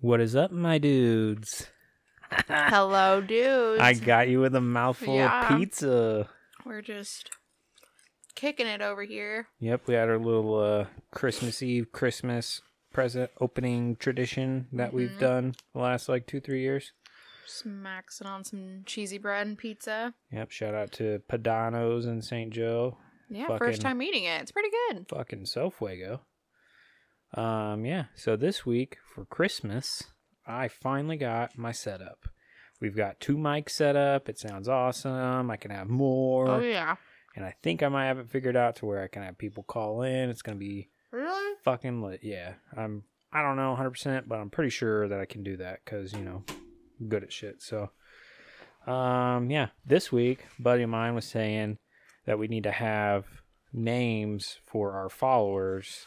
What is up, my dudes? Hello, dudes. I got you with a mouthful Yeah. of pizza. We're just kicking it over here. Yep, we had our little uh, Christmas Eve, Christmas present opening tradition that we've Mhm. done the last like two, three years. Just maxing on some cheesy bread and pizza. Yep, shout out to Padano's in St. Joe. Yeah, Fucking- first time eating it. It's pretty good. Fucking so fuego. Um, yeah, so this week for Christmas, I finally got my setup. We've got two mics set up. It sounds awesome. I can have more. Oh yeah. and I think I might have it figured out to where I can have people call in. It's gonna be Really? fucking lit. Yeah, I'm. I don't know 100, percent but I'm pretty sure that I can do that because you know, I'm good at shit. So, um, yeah, this week, a buddy of mine was saying that we need to have names for our followers,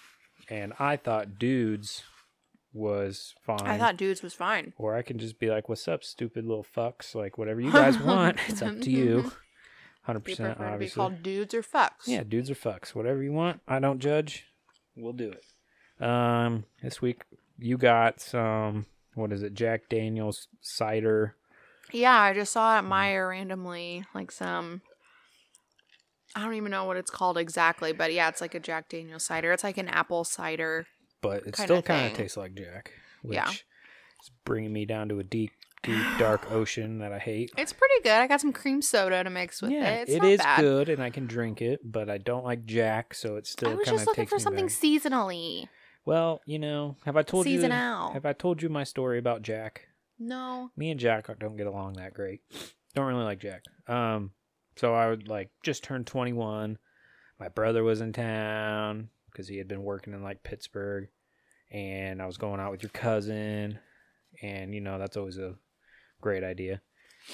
and I thought dudes was fine. I thought dudes was fine. or I can just be like, "What's up, stupid little fucks?" Like whatever you guys want. it's up to you. Hundred percent, prefer to be obviously. called dudes or fucks? Yeah, dudes or fucks, whatever you want. I don't judge. We'll do it. Um, this week you got some. What is it? Jack Daniel's cider. Yeah, I just saw Mm. at Meijer randomly, like some. I don't even know what it's called exactly, but yeah, it's like a Jack Daniel's cider. It's like an apple cider. but it still kind of tastes like Jack, which Yeah. is bringing me down to a deep, deep, dark ocean that I hate. It's pretty good. I got some cream soda to mix with yeah, it. It's it not is bad. good, and I can drink it, but I don't like Jack, so it still I was just looking for something back. seasonally. Well, you know, have I told Season you? out. Have I told you my story about Jack? No. me and Jack don't get along that great. Don't really like Jack. Um, so I would like just turned 21. My brother was in town because he had been working in like Pittsburgh, and I was going out with your cousin, and you know that's always a great idea.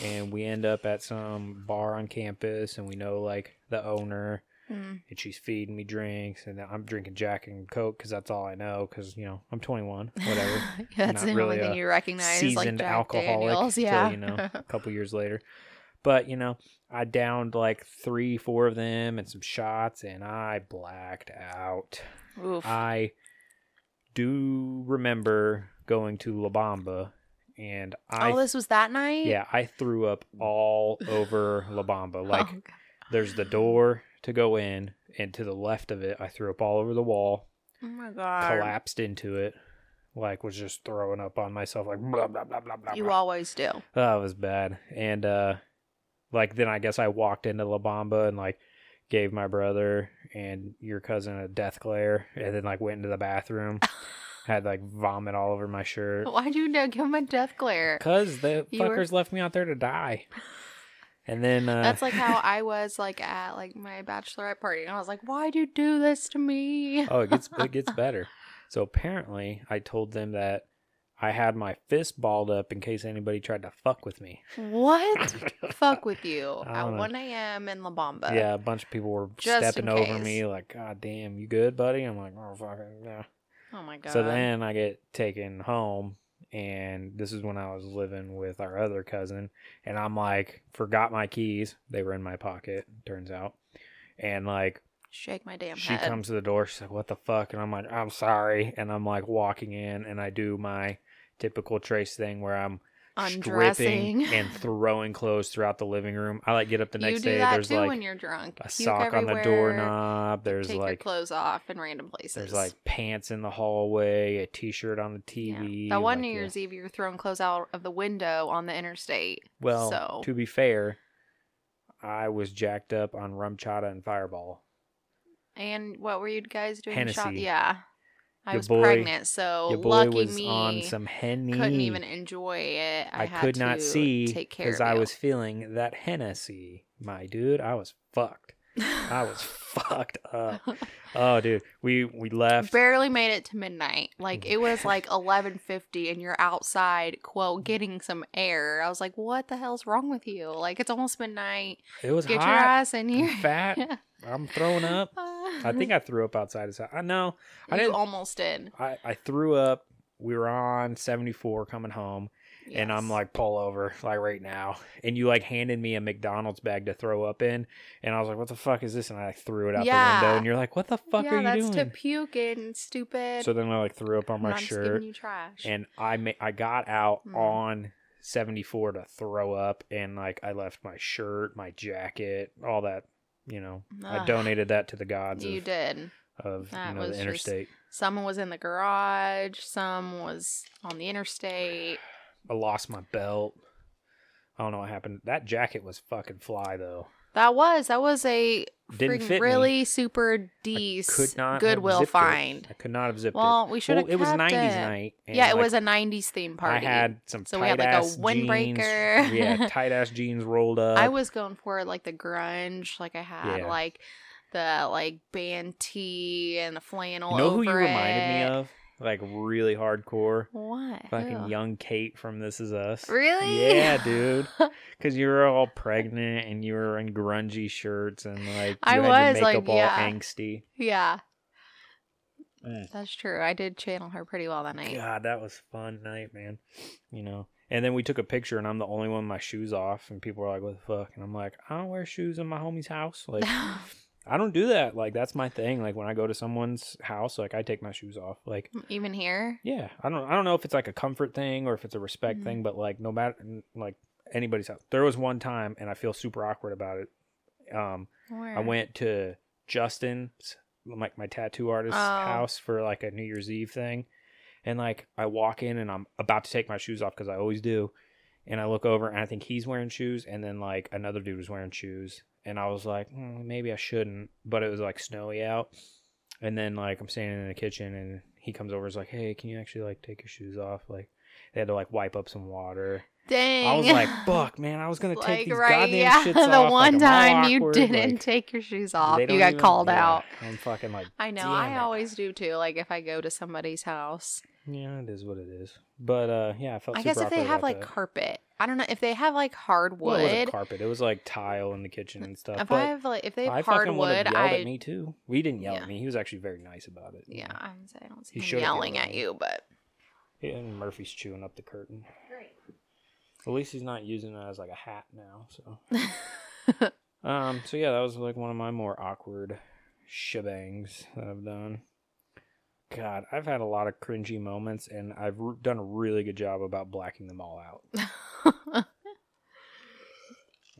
And we end up at some bar on campus, and we know like the owner, Mm. and she's feeding me drinks, and I'm drinking Jack and Coke because that's all I know. Because you know I'm 21, whatever. That's Not the really only a thing you recognize, like seasoned Jack alcoholic Daniels. till, Yeah. you know a couple years later but you know i downed like three four of them and some shots and i blacked out Oof. i do remember going to la bamba and i oh, this was that night. yeah i threw up all over la bamba like Oh, there's the door to go in and to the left of it i threw up all over the wall Oh my god. collapsed into it like was just throwing up on myself like blah blah blah blah blah You blah. always do. That was bad. And uh like then I guess I walked into La Bamba and like gave my brother and your cousin a death glare and then like went into the bathroom. had like vomit all over my shirt. Why'd you give him a death glare? Cause the You were- fuckers left me out there to die. And then uh That's like how I was like at like my bachelorette party, and I was like, "Why'd you do this to me?" Oh, it gets it gets better. So apparently I told them that I had my fist balled up in case anybody tried to fuck with me. What? Fuck with you I at don't know. 1 a.m. in La Bamba. yeah, a bunch of people were Just in stepping over case. me like, God damn, you good, buddy? I'm like, oh fucking yeah. Oh my god. So then I get taken home, and this is when I was living with our other cousin, and I'm like, forgot my keys. They were in my pocket, turns out. And like, shake my damn head. she head. comes to the door, she's like, what the fuck? And I'm like, I'm sorry. And I'm like walking in, and I do my typical Trace thing where I'm undressing. stripping and throwing clothes throughout the living room. I like get up the next you do day, that there's too like when you're drunk. a Puke sock on the everywhere, doorknob, there's Take your like clothes off in random places. There's like pants in the hallway, a t-shirt on the Yeah. TV. That one like, New yeah. Year's Eve, you were throwing clothes out of the window on the interstate. Well, so to be fair, I was jacked up on RumChata and fireball. and what were you guys doing? Shot? Hennessy. Yeah, I was boy- pregnant, so Your boy lucky was me. on some henny. couldn't even enjoy it. I, I, had could not to see because I was feeling that Hennessy. My dude, I was fucked. I was fucked up. Oh, dude, we we left. barely made it to midnight. Like it was like eleven fifty, and you're outside, quote, getting some air. I was like, "What the hell's wrong with you? Like it's almost midnight. It was Get hot. your ass in here." fat. I'm throwing up. I think I threw up outside his house. I know. I you didn't. almost did. I, I threw up. We were on 74 coming home, and I'm like, pull over, like right now. And you like handed me a McDonald's bag to throw up in, and I was like, what the fuck is this? And I like, threw it out the window, and you're like, what the fuck yeah, are you that's doing? to puke in, stupid. so then I like threw up on I'm my just shirt, you trash. and I ma- I got out Mm. on 74 to throw up, and like I left my shirt, my jacket, all that. You know, I donated that to the gods you of, did. of That you know was the just- interstate. Some was in the garage. Some was on the interstate. I lost my belt. I don't know what happened. That jacket was fucking fly though. That was that was a Didn't fit me. really super decent Could not Goodwill zipped it. find. I could not have zipped Well, we should have. Well, it was 90s it. night. Yeah, it like, was a '90s theme party. I had some So we had, like, a windbreaker. Jeans. yeah, tight ass jeans rolled up. I was going for like the grunge. Like I had Yeah. like the like band tee and the flannel. You know who you reminded me of? Like really hardcore. What? Fucking Who? young Kate from This Is Us. Really? Yeah, dude. Because you were all pregnant and you were in grungy shirts and like you I had was, your like, all yeah. angsty. yeah, Mm. that's true. I did channel her pretty well that night. God, that was fun night, man. You know. And then we took a picture and I'm the only one with my shoes off and people were like, What the fuck? And I'm like, I don't wear shoes in my homie's house. Like I don't do that. Like that's my thing. Like when I go to someone's house, like I take my shoes off. Like Even here. yeah, I don't I don't know if it's like a comfort thing or if it's a respect Mhm. thing, but like no matter like anybody's house. There was one time and I feel super awkward about it. Um Where? I went to Justin's like my tattoo artist's Oh. house for like a New Year's Eve thing. And like I walk in and I'm about to take my shoes off because I always do. And I look over and I think he's wearing shoes and then like another dude was wearing shoes. And I was like, hmm, maybe I shouldn't. But it was like snowy out. And then like I'm standing in the kitchen and he comes over and is like, Hey, can you actually like take your shoes off? Like they had to like wipe up some water. Dang. I was like, fuck, man, I was gonna take like these right, goddamn yeah. shits the off. like, one I'm time you awkward, didn't like, take your shoes off, you got even- called yeah, out. I'm fucking like, I know. damn I it. always do too. Like if I go to somebody's house, Yeah, it is what it is. But uh, yeah, I felt. I super guess if they have like that. carpet, I don't know if they have like Well, hardwood. it wasn't carpet. It was like tile in the kitchen and stuff. if but I have like if they have I fucking would have hardwood, yelled I at me too. We didn't yell Yeah. at me. He was actually very nice about it. yeah. I would say I don't see He him yelling at at you, but Yeah, and Murphy's chewing up the curtain. great. At least he's not using it as like a hat now. So, um, so yeah, that was like one of my more awkward shebangs that I've done. God, I've had a lot of cringy moments, and I've r- done a really good job about blacking them all out.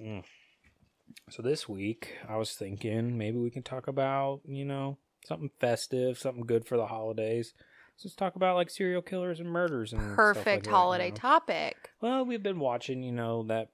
Mm. So this week, I was thinking maybe we can talk about, you know, something festive, something good for the holidays. Let's talk about like serial killers and murders and stuff like Perfect that, holiday topic. Well, we've been watching, you know, that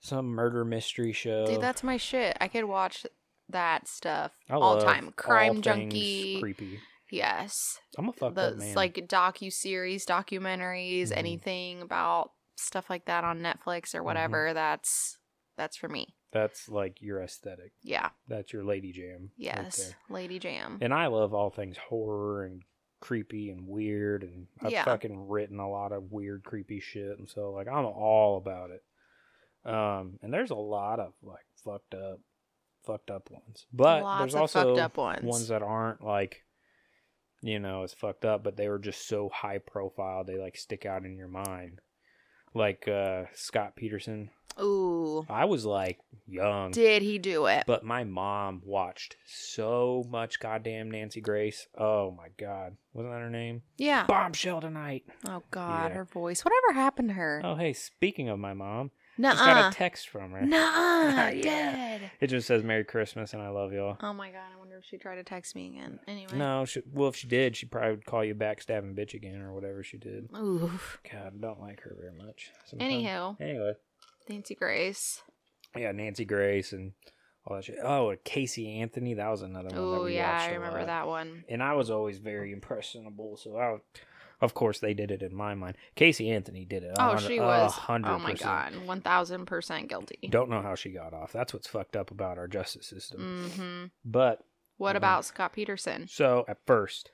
some murder mystery show. Dude, that's my shit. I could watch that stuff I all time. Crime things junkie. creepy. Yes. I'm a fucked The up man. like docu series, documentaries, Mhm. anything about stuff like that on Netflix Mm-hmm. or whatever. That's that's for me. that's like your aesthetic. Yeah. That's your lady jam. Yes. there. Lady Jam. And I love all things horror and creepy and weird and I've Yeah. fucking written a lot of weird creepy shit and so like I'm all about it. Um and there's a lot of like fucked up fucked up ones. But Lots there's also fucked up ones. ones that aren't like you know, as fucked up, but they were just so high profile they like stick out in your mind. Like uh Scott Peterson. Ooh. I was like young. Did he do it? But my mom watched so much goddamn Nancy Grace. Oh my god. Wasn't that her name? yeah. Bombshell tonight. Oh God, Yeah. her voice. Whatever happened to her? Oh hey, speaking of my mom, Nuh just got a text from her. Nuh Yeah. Dead. It just says Merry Christmas and I love y'all. Oh my God. If she tried to text me again. Anyway. No, she, well if she did, she probably would call you backstabbing bitch again or whatever she did. Ooh. God, I don't like her very much. sometimes. Anywho, Anyway. Nancy Grace. Yeah, Nancy Grace and all that shit. Oh, Casey Anthony, that was another one. Oh yeah, I remember lot. that one. and I was always very impressionable. So I, of course, they did it in my mind. Casey Anthony did it. Oh, she a was. hundred Oh my. God, one thousand percent guilty. Don't know how she got off. That's what's fucked up about our justice system. Mm-hmm. But What Mhm. about Scott Peterson? so at first,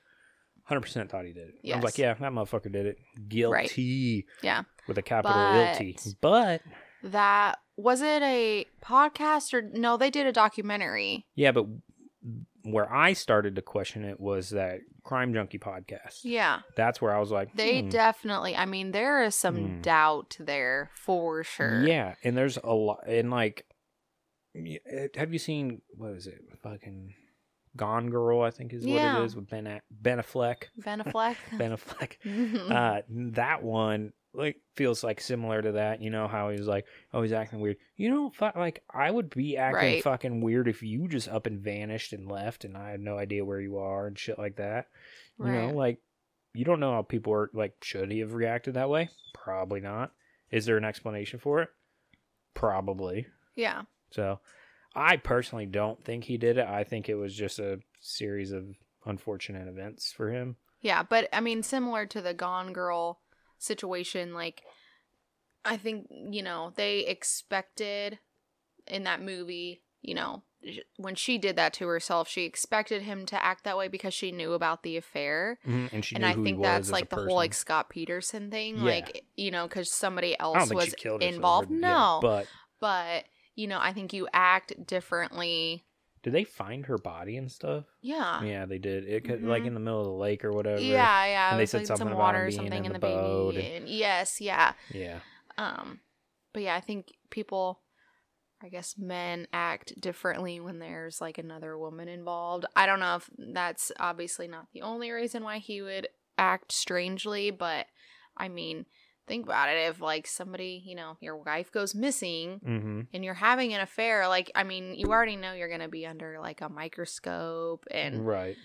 hundred percent thought he did it. I was like, yeah, that motherfucker did it. Guilty Yeah. with a capital But- T. But That was it a podcast or no? They did a documentary. yeah, but where I started to question it was that Crime Junkie podcast. Yeah. That's where I was like, They hmm. definitely, I mean, there is some Hmm. doubt there for sure. Yeah, and there's a lot, and like, have you seen what is it? Fucking Gone Girl, I think is what it is with Ben Ben Affleck. Ben Affleck. Ben Affleck. Uh, that one like feels like similar to that. You know how he's like, oh, he's acting weird. You know, fu- like I would be acting Right. fucking weird if you just up and vanished and left, and I had no idea where you are and shit like that. You know, like you don't know how people are like. Should he have reacted that way? Probably not. Is there an explanation for it? Probably. yeah. So, I personally don't think he did it. I think it was just a series of unfortunate events for him. Yeah, but I mean, similar to the Gone Girl situation, like, I think, you know, they expected in that movie, you know, when she did that to herself, she expected him to act that way because she knew about the affair. Mm-hmm, and she and knew I think that's like the whole like Scott Peterson thing, Yeah. like you know, because somebody else was she killed herself. involved. yeah, no, but but you know, I think you act differently. did they find her body and stuff? Yeah, yeah, Yeah, they did. It could, like Mhm. in the middle of the lake or whatever. yeah. And they said like, something some about water him or something in in the the, boat baby. And yes, yeah. Yeah. Um, but yeah, I think people, I guess men act differently when there's like another woman involved. I don't know if that's obviously not the only reason why he would act strangely, but I mean, think about it. If like somebody, you know, your wife goes missing Mm-hmm. and you're having an affair, like, I mean, you already know you're going to be under like a microscope and Right.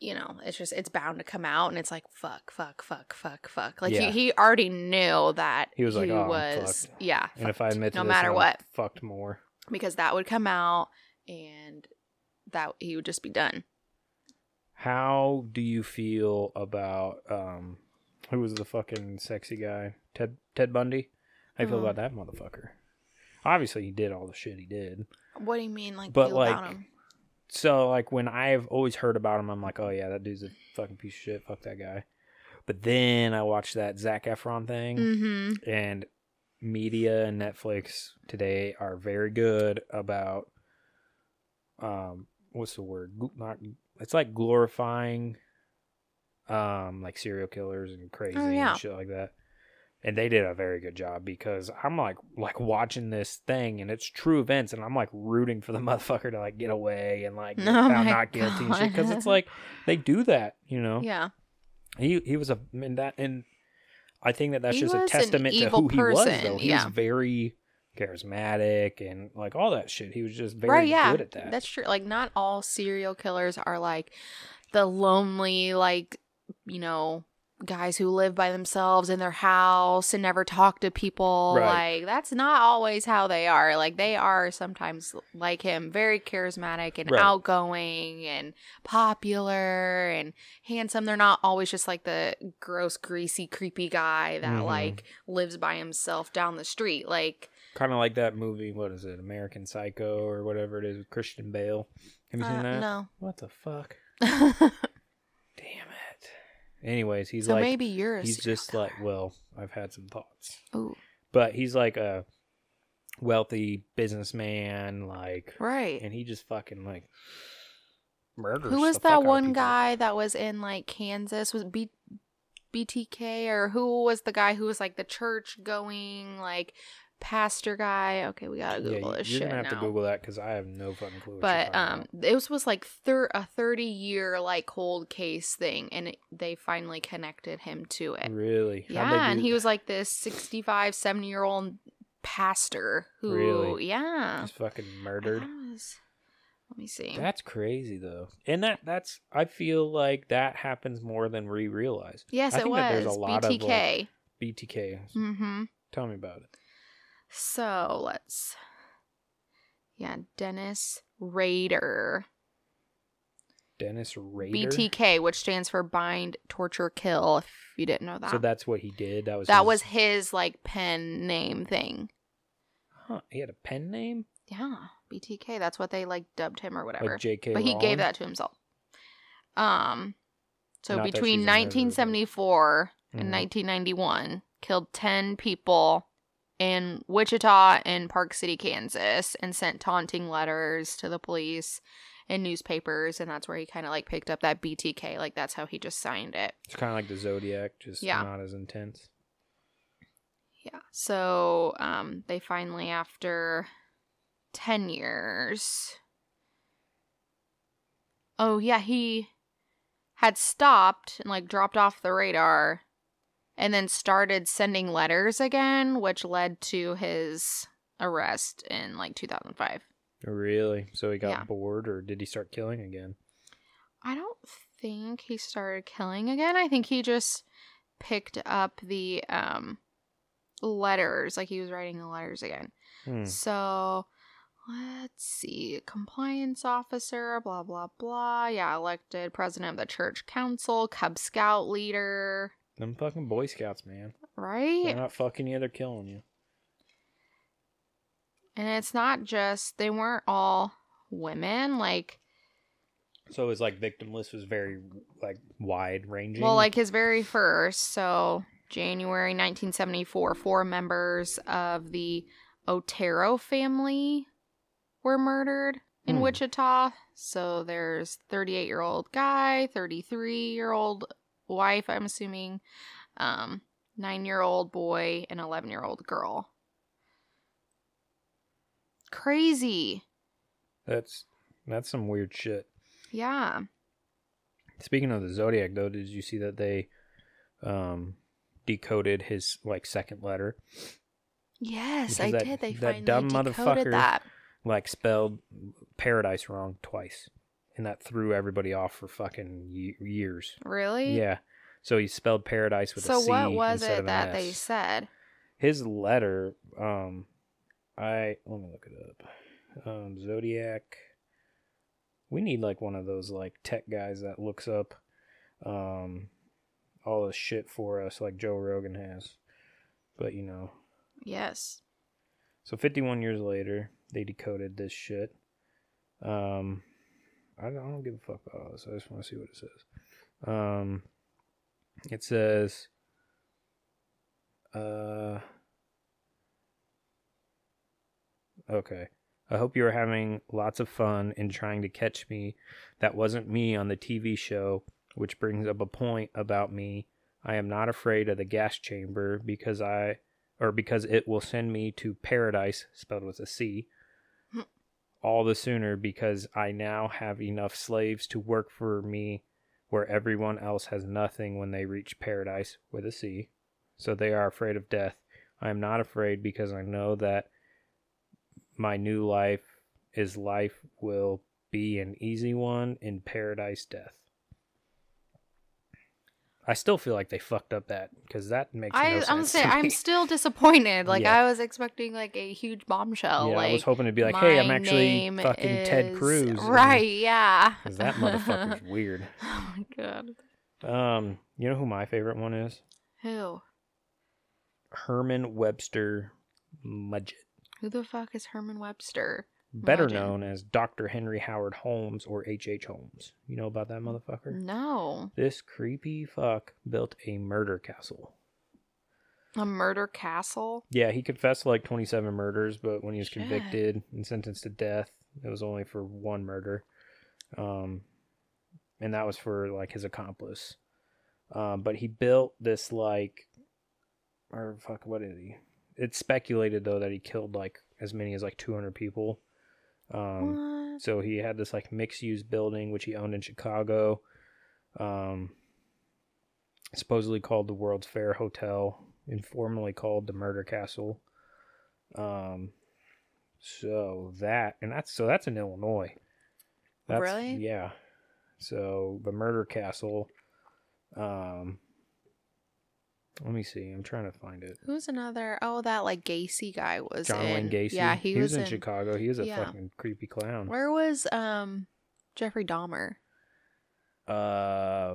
you know, it's just it's bound to come out, and it's like fuck, fuck, fuck, fuck, fuck. Like Yeah. he, he already knew that He was like, "Oh, was fucked." yeah, And if I admit to no this, matter I'm what, fucked more. because that would come out, and that he would just be done. How do you feel about um who was the fucking sexy guy? Ted Ted Bundy? How you feel Mhm. about that motherfucker? Obviously he did all the shit he did. What do you mean, like, But, feel like, about him? So like when I've always heard about him, I'm like, oh yeah, that dude's a fucking piece of shit. Fuck that guy. But then I watched that Zac Efron thing, Mm-hmm. and media and Netflix today are very good about um what's the word? Gl- Not it's like glorifying um like serial killers and crazy Oh, yeah. and shit like that. And they did a very good job because I'm like like watching this thing and it's true events and I'm like rooting for the motherfucker to like get away and like get Oh found not guilty and shit because it's like they do that, you know. Yeah, He he was a and that and I think that that's He just a testament to who he was though. He yeah. was very charismatic and like all that shit. He was just very right. Yeah, good at that. that's true. Like, not all serial killers are like the lonely, like you know, guys who live by themselves in their house and never talk to people. Right. Like, that's not always how they are. Like, they are sometimes like him, very charismatic and Right. outgoing and popular and handsome. They're not always just like the gross, greasy, creepy guy that Mhm. like lives by himself down the street. Like, kind of like that movie. What is it? American Psycho or whatever it is with Christian Bale. Have you seen uh, that? no. What the fuck? Anyways, he's so like maybe you're a he's just like well, I've had some thoughts, Ooh, but he's like a wealthy businessman, like, right. and he just fucking like murders. Who was that one guy that was in like Kansas? Was B- BTK or who was the guy who was like the church going like pastor guy? Okay, we gotta Google yeah, this you're shit gonna have now. to Google that because I have no fucking clue. But you're um, about. this was like thir- a thirty year like cold case thing, and it, they finally connected him to it. really, Yeah, and he was like this 65, 70 year old pastor who, Really? yeah, just fucking murdered. was- let me see. That's crazy though, and that that's I feel like that happens more than we realize. yes, I it think was that there's a lot of, like, BTK. BTK, mm-hmm. tell me about it. So let's. Yeah, Dennis Rader. Dennis Rader. BTK, which stands for Bind, Torture, Kill, if you didn't know that. So that's what he did. That was that his- was his like pen name thing. Huh, he had a pen name Yeah, BTK. That's what they like dubbed him or whatever. like J.K. but he gave that to himself. Um, so Not between she's a murderer, but- 1974 Mhm. and 1991, killed 10 people in Wichita and Park City, Kansas, and sent taunting letters to the police and newspapers, and that's where he kind of like picked up that BTK. Like that's how he just signed it. It's kind of like the Zodiac, just Yeah. not as intense. Yeah. So um, they finally, after 10 years. Oh, yeah, he had stopped and like dropped off the radar and then started sending letters again, which led to his arrest in like 2005. Really? So he got Yeah. bored, or did he start killing again? I don't think he started killing again. I think he just picked up the um letters, like he was writing the letters again. Hmm. So let's see. Compliance officer, blah blah blah. Yeah, elected president of the church council, Cub Scout leader, Them fucking Boy Scouts, man. right? They're not fucking you; they're killing you. And it's not just they weren't all women, like So his like victim list was very like wide ranging. Well, like his very first, so January 1974, four members of the Otero family were murdered in Hmm. Wichita. So there's 38 year old guy, 33 year old wife, I'm assuming, um, nine year old boy, and 11 year old girl. Crazy. that's that's some weird shit. Yeah. Speaking of the Zodiac, though, did you see that they um decoded his like second letter, Yes, Because I that- did. They that finally dumb decoded motherfucker- that. like spelled paradise wrong twice, and that threw everybody off for fucking ye- years. Really? Yeah. So he spelled paradise with so a C So what was it that they said? His letter, um, I let me look it up. Um, Zodiac. We need like one of those like tech guys that looks up, um, all the shit for us, like Joe Rogan has. But you know, Yes. so 51 years later, they decoded this shit. Um, I don't, I don't give a fuck about all this. I just want to see what it says. Um, it says, uh, okay. I hope you are having lots of fun in trying to catch me. That wasn't me on the TV show, which brings up a point about me. I am not afraid of the gas chamber because I or because it will send me to paradise, spelled with a C. all the sooner because I now have enough slaves to work for me where everyone else has nothing when they reach paradise with a C. So they are afraid of death. I am not afraid because I know that my new life is life will be an easy one in paradise death. I still feel like they fucked up that because that makes I, no I'm saying I'm still disappointed. Like Yeah. I was expecting like a huge bombshell. yeah, like I was hoping to be like, "Hey, I'm actually fucking Ted Cruz." Right? Yeah. Because that motherfucker's weird. oh my god. Um, you know who my favorite one is? Who? Herman Webster Mudgett, Who the fuck is Herman Webster? Better known as Dr. Henry Howard Holmes or H.H. H. Holmes. You know about that motherfucker? No. This creepy fuck built a murder castle. A murder castle. Yeah, he confessed to like 27 murders, but when he was Shit. convicted and sentenced to death, it was only for one murder. Um, and that was for like his accomplice. Um, but he built this like, or fuck, what is he? It's speculated though that he killed like as many as like 200 people. Um, what? so he had this like mixed use building which he owned in Chicago. Um supposedly called the World's Fair Hotel, informally called the Murder Castle. Um so that and that's so that's in Illinois. That's, Really? Yeah. So the Murder Castle um let me see. I'm trying to find it. Who's another? Oh, that like Gacy guy was John in. Wayne Gacy. Yeah, he, was, in, in. Chicago. He was a yeah. fucking creepy clown. Where was um Jeffrey Dahmer? Uh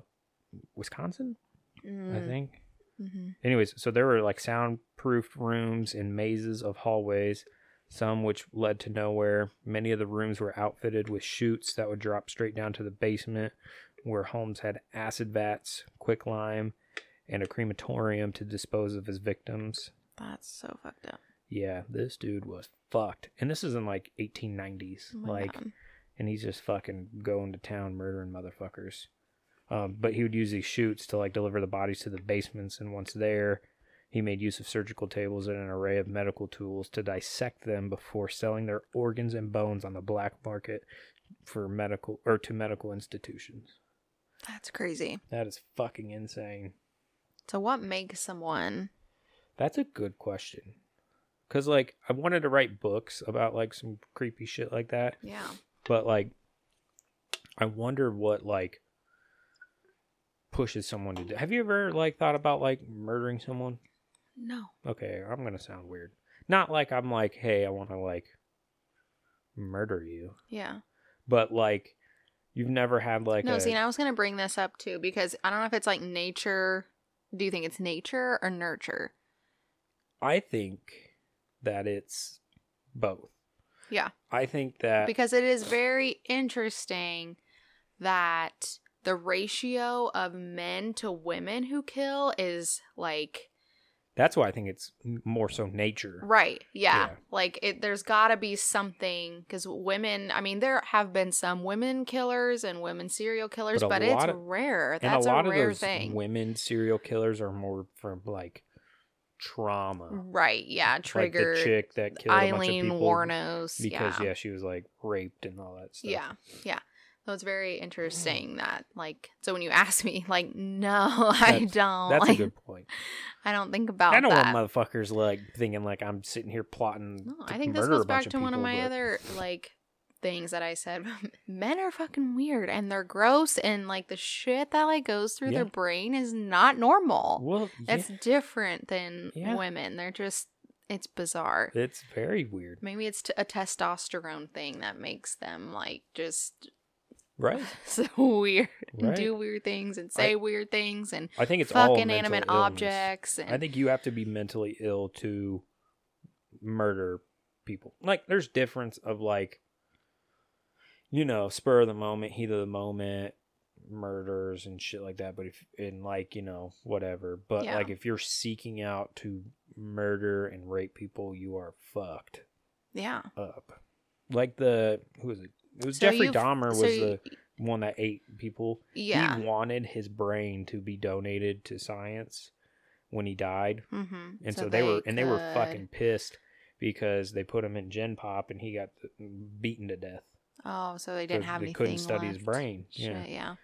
Wisconsin? I Mm, think. hmm Anyways, so there were like soundproofed rooms and mazes of hallways, some which led to nowhere. Many of the rooms were outfitted with chutes that would drop straight down to the basement, where Holmes had acid vats, quicklime, and a crematorium to dispose of his victims. That's so fucked up. Yeah, this dude was fucked. And this is in like 1890s. Oh like God. and he's just fucking going to town murdering motherfuckers. Um, but he would use these chutes to like deliver the bodies to the basements, and once there, he made use of surgical tables and an array of medical tools to dissect them before selling their organs and bones on the black market for medical or to medical institutions. That's crazy. That is fucking insane. So, what makes someone? That's a good question. Cause like I wanted to write books about like some creepy shit like that, Yeah. but like I wonder what like pushes someone to do. Have you ever like thought about like murdering someone? No. Okay, I'm gonna sound weird. Not like I'm like, hey, I want to like murder you, Yeah. but like you've never had like no, a, see, and I was gonna bring this up too because I don't know if it's like nature. Do you think it's nature or nurture? I think that it's both. Yeah. I think that because it is very interesting that the ratio of men to women who kill is like that's why I think it's more so nature. right yeah, Yeah. like it there's got to be something cuz women I mean there have been some women killers and women serial killers But a but, it's of- rare and that's a lot rare of those thing women serial killers are more from like trauma. right yeah trigger Like the chick that killed a bunch of Eileen people Wuornos because yeah yeah. she was like raped and all that stuff. Yeah, yeah. So it's very mm-hmm. interesting that, like, so when you ask me, like, no, I don't. That's like, a good point. I don't think about I don't that. want motherfuckers like thinking like I'm sitting here plotting. no, I think this goes back to one of my but- other like things that I said. Men are fucking weird and they're gross, and like the shit that like goes through Yeah. their brain is not normal. Well, yeah, It's different than Yeah. women. They're just, it's bizarre. it's very weird, Maybe it's t- a testosterone thing that makes them like just right? so weird and Right. do weird things and say weird things and I think it's fuck mental inanimate objects and I think you have to be mentally ill to murder people. Like there's difference of like you know, spur of the moment, heat of the moment, murders and shit like that, but if in like, you know, whatever. But Yeah. like if you're seeking out to murder and rape people, you are fucked yeah. up. Like the who is it? It was So Jeffrey Dahmer was so the one that ate people. yeah. He wanted his brain to be donated to science when he died mm-hmm. and so, they, were and they were fucking pissed because they put him in Gen Pop and he got beaten to death. Oh, so they didn't have they anything couldn't study his left. brain. Shit, Yeah, yeah.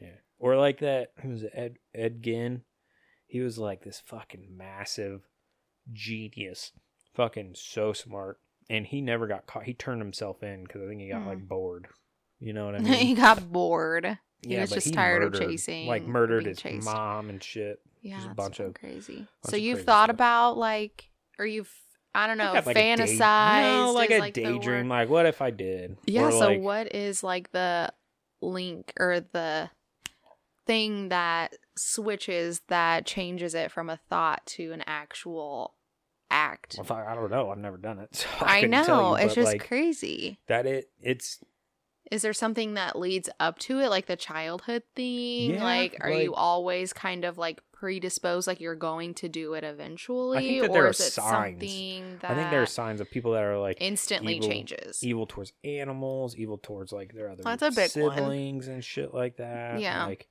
yeah. Or like that. Who was it? Ed Ed Gein? He was like this fucking massive genius, fucking so smart, and he never got caught. He turned himself in because I think he got Mm. like bored. You know what I mean? he got bored. He yeah, was just tired of chasing like murdered his chased. mom and shit. Yeah, Just a bunch of- crazy. bunch So you've crazy thought stuff. about like, or you've I don't know, I like, fantasized. no, like a like, daydream. Like, what if I did? Yeah. Or, so like, what is like the link or the thing that switches that changes it from a thought to an actual act? Well, I, I don't know. I've never done it. So I tell know you, it's just like, crazy. that. It it's Is there something that leads up to it, like the childhood thing? Yeah, like, are you always kind of like predisposed, like you're going to do it eventually, that or there are is it signs. something that I think there are signs of people that are like instantly evil- changes? evil towards animals, evil towards like their other That's a big one. siblings and shit like that. Yeah. like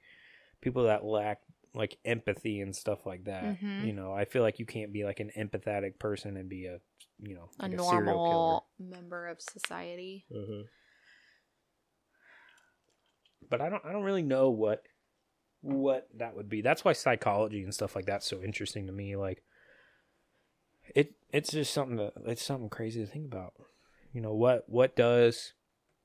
people that lack like empathy and stuff like that. Mhm. You know, I feel like you can't be like an empathetic person and be a you know a like serial normal member of society. killer. Mhm. But I don't I don't really know what what that would be. That's why psychology and stuff like that's so interesting to me. Like it it's just something that it's something crazy to think about. You know, what what does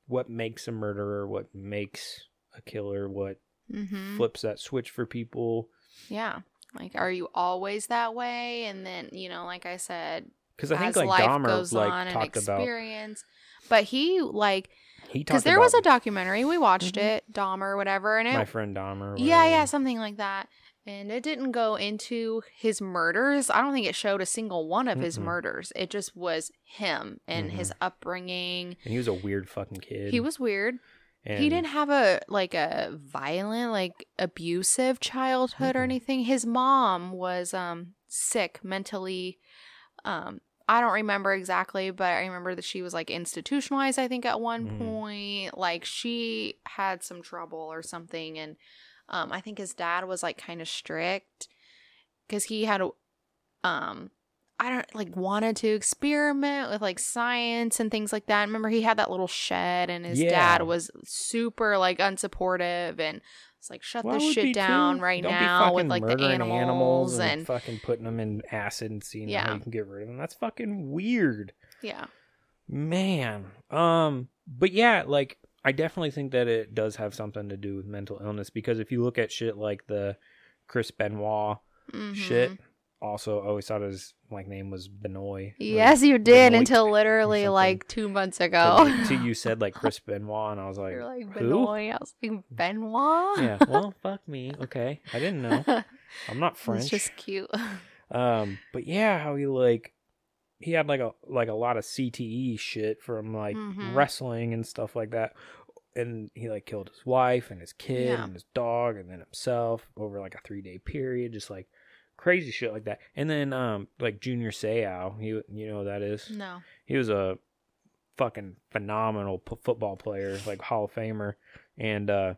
what makes a murderer, what makes a killer, what Mm-hmm. flips that switch for people. Yeah. Like, are you always that way? And then, you know, like I said, Because I think like life Dahmer goes like on and talked about experience. But he like he because there was a documentary we watched Mhm. it, Dahmer, whatever, and it my friend Dahmer. yeah, yeah, something like that. And it didn't go into his murders. I don't think it showed a single one of his Mm-mm. murders. It just was him and his upbringing. And he was a weird fucking kid. He was weird. And he didn't have a like a violent, like abusive childhood or Mm-mm. anything. His mom was um sick mentally. Um I don't remember exactly, but I remember that she was like institutionalized, I think, at one Mhm. point. Like she had some trouble or something. And um, I think his dad was like kind of strict because he had, um, I don't like wanted to experiment with like science and things like that. Remember, he had that little shed, and his Yeah. dad was super like unsupportive and it's like, shut Well, this shit down too. right Don't now with like the murdering animals, and, and fucking putting them in acid and seeing how Yeah. you can get rid of them. That's fucking weird. yeah. Man. Um but yeah, like I definitely think that it does have something to do with mental illness because if you look at shit like the Chris Benoit shit, Mhm. Also always thought his like name was Benoit. Yes, you did Benoit until literally like two months ago. Till you said like Chris Benoit and I was like, You're like who? Benoit. I was like Benoit. Yeah, well, fuck me. Okay. I didn't know. I'm not French. It's just cute. Um, but yeah, how he like he had like a like a lot of CTE shit from like Mhm. wrestling and stuff like that. And he like killed his wife and his kid Yeah. and his dog and then himself over like a three day period, just like crazy shit like that. And then um like Junior Seau, he you know who that is No. he was a fucking phenomenal p- football player, like Hall of Famer, and uh,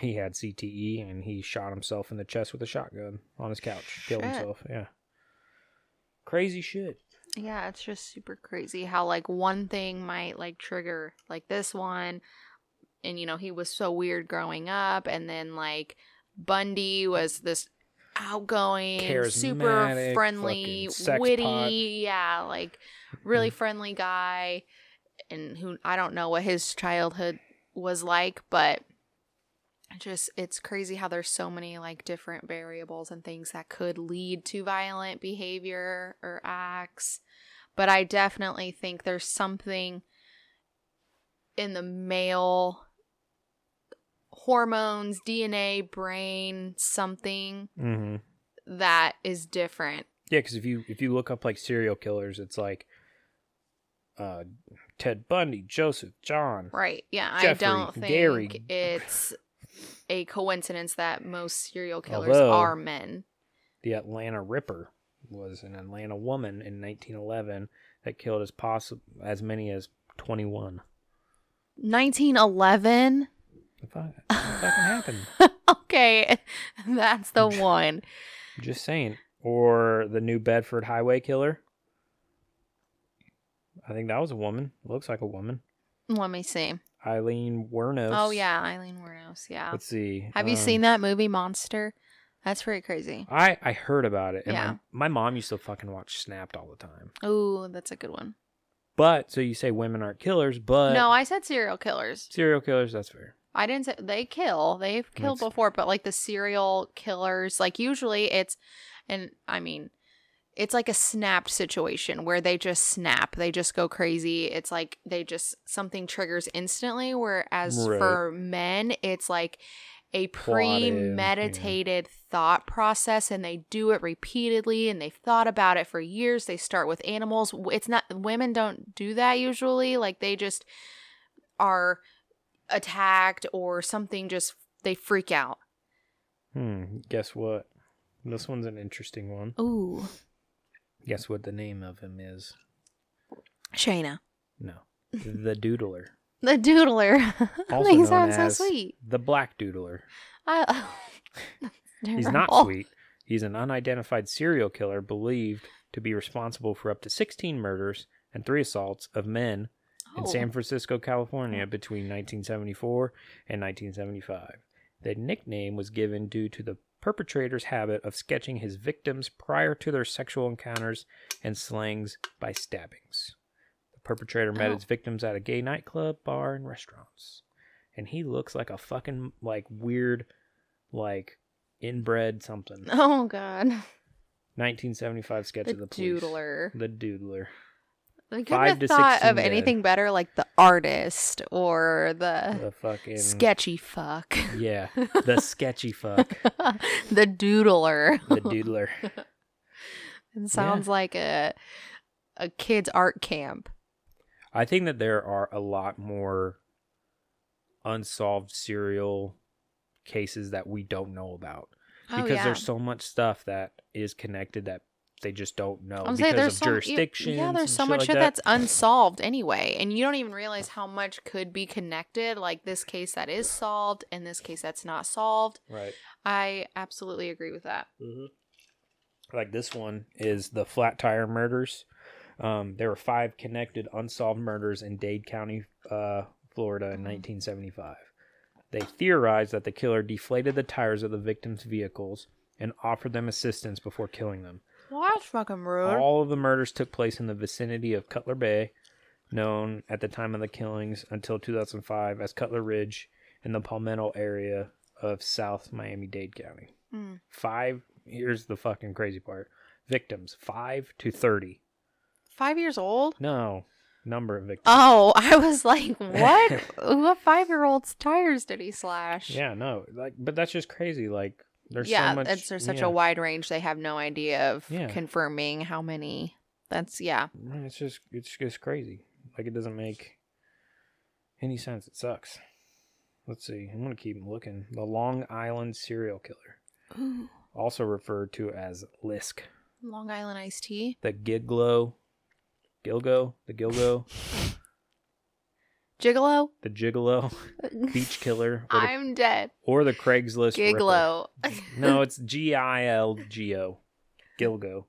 he had CTE and he shot himself in the chest with a shotgun on his couch, killed himself. Yeah, crazy shit. Yeah, it's just super crazy how like one thing might like trigger like this one and you know, he was so weird growing up and then like Bundy was this outgoing, super friendly, witty, pot. yeah, like really friendly guy and who I don't know what his childhood was like, but just it's crazy how there's so many like different variables and things that could lead to violent behavior or acts. But I definitely think there's something in the male hormones, DNA, brain, something Mm-hmm. that is different. Yeah, because if you if you look up like serial killers, it's like uh, Ted Bundy, Joseph, John. Right. Yeah. Jeffrey, I don't think Gary. it's a coincidence that most serial killers Although- are men. The Atlanta Ripper was an Atlanta woman in 1911 that killed as possible as many as 21. 1911. What fuck- what fucking happened? okay. That's the one. Just saying. Or the New Bedford Highway Killer. I think that was a woman. Looks like a woman. Let me see. Eileen Wuornos. Oh, yeah. Eileen Wuornos. Yeah. Let's see. Have you um, seen that movie, Monster? That's pretty crazy. I I heard about it, and Yeah. my, my mom used to fucking watch Snapped all the time. Ooh, that's a good one. But so you say women aren't killers, but no, I said serial killers. serial killers. That's fair. I didn't say they kill. They've killed That's- before, but like the serial killers, like usually it's, and I mean, it's like a snapped situation where they just snap. They just go crazy. It's like they just something triggers instantly. Whereas Right. for men, it's like a Plotted, yeah. premeditated thought process and they do it repeatedly and they've thought about it for years. They start with animals. It's not women don't do that usually. Like they just are attacked or something just they freak out. Hmm. Guess what? This one's an interesting one. Ooh. Guess what the name of him is? Shayna. No, the Doodler. The doodler. Also known sound so sweet. The Black Doodler. I, He's not sweet. He's an unidentified serial killer believed to be responsible for up to 16 murders and three assaults of men in Oh. San Francisco, California between 1974 and 1975. The nickname was given due to the perpetrator's habit of sketching his victims prior to their sexual encounters and slayings by stabbings. The perpetrator met Oh. his victims at a gay nightclub, bar, and restaurants. And he looks like a fucking like weird like inbred something. Oh god. 1975 sketch The of the police. doodler. The doodler. I couldn't have thought of anything better like the artist or the The fucking sketchy fuck. Yeah, the sketchy fuck. the doodler. The doodler. It sounds like a a kid's art camp. I think that there are a lot more unsolved serial cases that we don't know about Oh because yeah. there's so much stuff that is connected that they just don't know I'm because saying there's of jurisdictions. Yeah, there's so shit much like shit that. that's unsolved anyway, and you don't even realize how much could be connected. Like this case that is solved, and this case that's not solved. right. I absolutely agree with that. Mm-hmm. Like this one is the flat tire murders. Um, there were five connected unsolved murders in Dade County, uh, Florida, in 1975. They theorized that the killer deflated the tires of the victims' vehicles and offered them assistance before killing them. Well, that's fucking rude. All of the murders took place in the vicinity of Cutler Bay, known at the time of the killings until 2005 as Cutler Ridge, in the Palmetto area of South Miami Dade County. Mm. Five, here's the fucking crazy part victims, five to 30. Five years old. No, number of victims. Oh, I was like, what? what five year old's tires did he slash? yeah, no, like, but that's just crazy. Like, there's yeah, so much. it's there's such yeah. a wide range. They have no idea of Yeah. confirming how many. That's yeah. It's just it's just crazy. Like it doesn't make any sense. It sucks. Let's see. I'm gonna keep looking. The Long Island serial killer, also referred to as Lisk, Long Island iced tea. the Giglo, Gilgo, the Gilgo, Gigolo. the Gigolo, Beach Killer, or the, I'm dead. or the Craigslist. Gigolo. No, it's G I L G O. Gilgo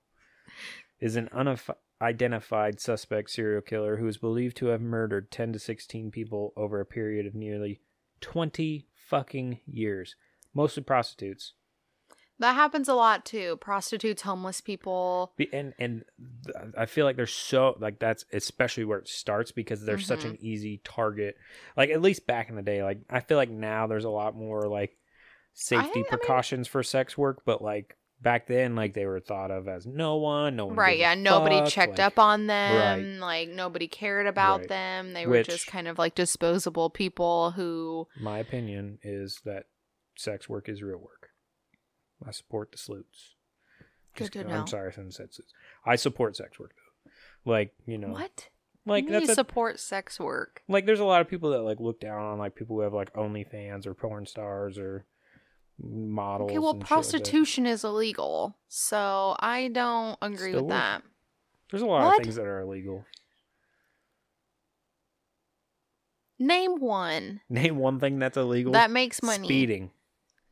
is an unidentified suspect serial killer who is believed to have murdered 10 to 16 people over a period of nearly 20 fucking years. Mostly prostitutes. That happens a lot too. Prostitutes, homeless people. And and I feel like there's so like that's especially where it starts because there's such an mm-hmm. easy target. Like at least back in the day, like I feel like now there's a lot more like safety I mean- precautions for sex work, but like back then, like they were thought of as no one, no one. Right, yeah. Nobody fuck, checked like- up on them. Right. Like nobody cared about Right. them. They were just kind of like disposable people who My opinion is that sex work is real work. I support the sleuths. Good to know. I'm sorry, if I said sleuths. I support sex work though. Like you know, What? like you that's a, support sex work. like there's a lot of people that like look down on like people who have like OnlyFans or porn stars or models. Okay, well, shit like prostitution is illegal, so I don't agree Still with that. There's a lot What? of things that are illegal. Name one Name one thing that's illegal. that makes money. Speeding.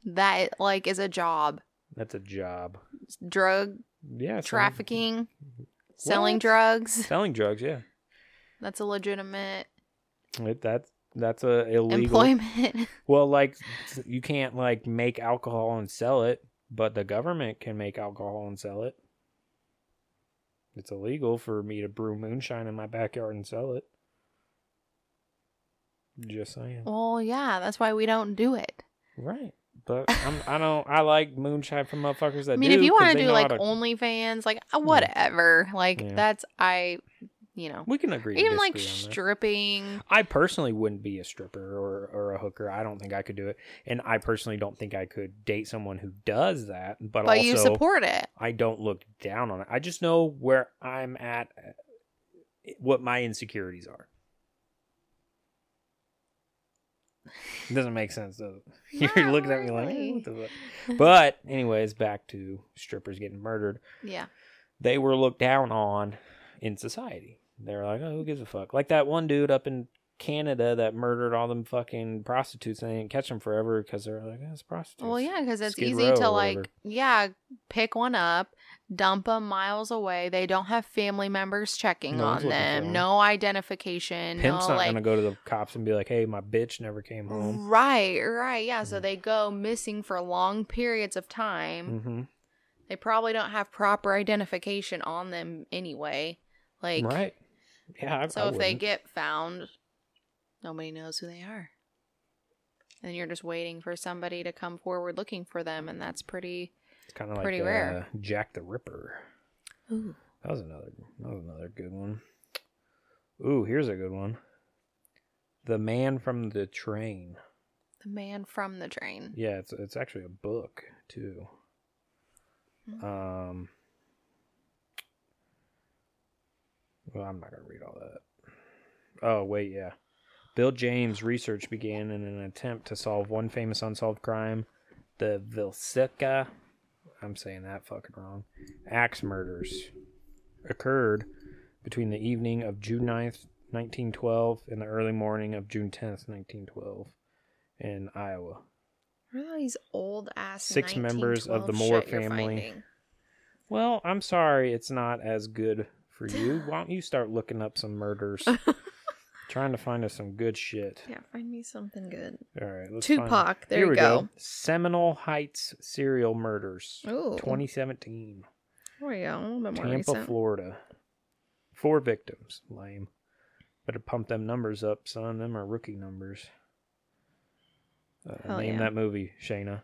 That like is a job. That's a job. Drug Yeah. trafficking, selling What? drugs. Selling drugs. Yeah. That's a legitimate It, that's that's a illegal. employment. Well, like you can't like make alcohol and sell it, but the government can make alcohol and sell it. It's illegal for me to brew moonshine in my backyard and sell it. Just saying. well, yeah, that's why we don't do it. Right. But I'm, I don't. I like moonshine from motherfuckers that I mean, do. if you want to do like to- OnlyFans, like uh, whatever, like Yeah. that's I, you know, we can agree. even like disagree on that. stripping. I personally wouldn't be a stripper or, or a hooker. I don't think I could do it, and I personally don't think I could date someone who does that. But, But also, you support it. I don't look down on it. I just know where I'm at, uh, what my insecurities are. It doesn't make sense, does it? You're looking at me like, eh, what the fuck? But, anyways, back to strippers getting murdered. Yeah. They were looked down on in society. They were like, oh, who gives a fuck? Like that one dude up in Canada that murdered all them fucking prostitutes and they didn't catch him forever because they're like, oh, it's prostitutes. Well, yeah, because it's Skid easy Row to or like, whatever. yeah, pick one up, dump them miles away. They don't have family members checking No one's on looking for them. 'em. No identification. Pimp's no not like. gonna go to the cops and be like, "Hey, my bitch never came home." Right, right, yeah. So Mhm. they go missing for long periods of time. Mm-hmm. They probably don't have proper identification on them anyway. Like, right? Yeah. I, so I if they wouldn't. get found, nobody knows who they are. And you're just waiting for somebody to come forward looking for them, and that's pretty. It's kind of like pretty uh. Jack the Ripper. Ooh. That was another. That was another good one. Ooh, here's a good one. The Man from the Train. The man from the train. Yeah, it's it's actually a book too. Hmm. Um. Well, I'm not gonna read all that. Oh wait, yeah. Bill James' research began in an attempt to solve one famous unsolved crime, the Vilsica I'm saying that fucking wrong. Axe murders occurred between the evening of June 9th, 1912 and the early morning of June 10th, 1912 in Iowa. What are these old ass Six members of the Moore family. Well, I'm sorry it's not as good for you. Why don't you start looking up some murders? Trying to find us some good shit. Yeah, find me something good. All right, let's find- Tupac. There Here you we go. Seminole Heights serial murders, Ooh, 2017, there we go. A little bit more Tampa, recent. Florida. Four victims. Lame. Better pump them numbers up, son. Them are rookie numbers. Uh, Hell name yeah. that movie, Shayna.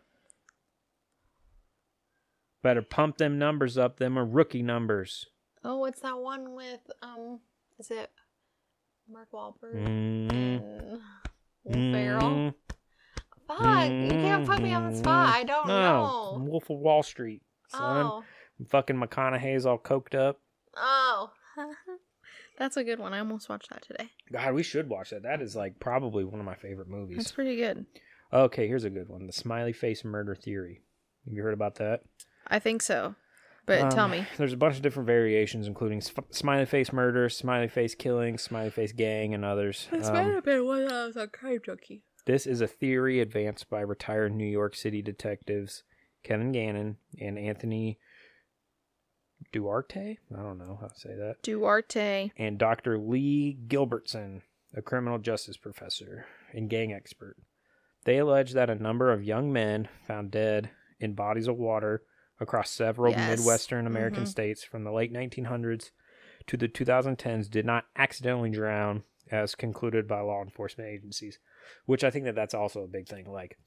Better pump them numbers up. Them are rookie numbers. Oh, what's that one with um? Is it Mark Wahlberg Mm, Will Ferrell? mm, Fuck! You can't put me on the spot. I don't no, know. Wolf of Wall Street, son. Oh, Fucking McConaughey's all coked up. oh. That's a good one. I almost watched that today. God, we should watch that. That is like probably one of my favorite movies. That's pretty good. Okay, here's a good one. The smiley face murder theory. Have you heard about that? I think so. But tell Um, me. There's a bunch of different variations, including sp- smiley face murder, smiley face killing, smiley face gang, and others. This Um, have been when I was on Crime Junkie. this is a theory advanced by retired New York City detectives Kevin Gannon and Anthony Duarte. I don't know how to say that. Duarte. and Dr. Lee Gilbertson, a criminal justice professor and gang expert. They allege that a number of young men found dead in bodies of water across several Yes. Midwestern American Mhm. states from the late 1900s to the 2010s did not accidentally drown as concluded by law enforcement agencies, which I think that that's also a big thing. Like,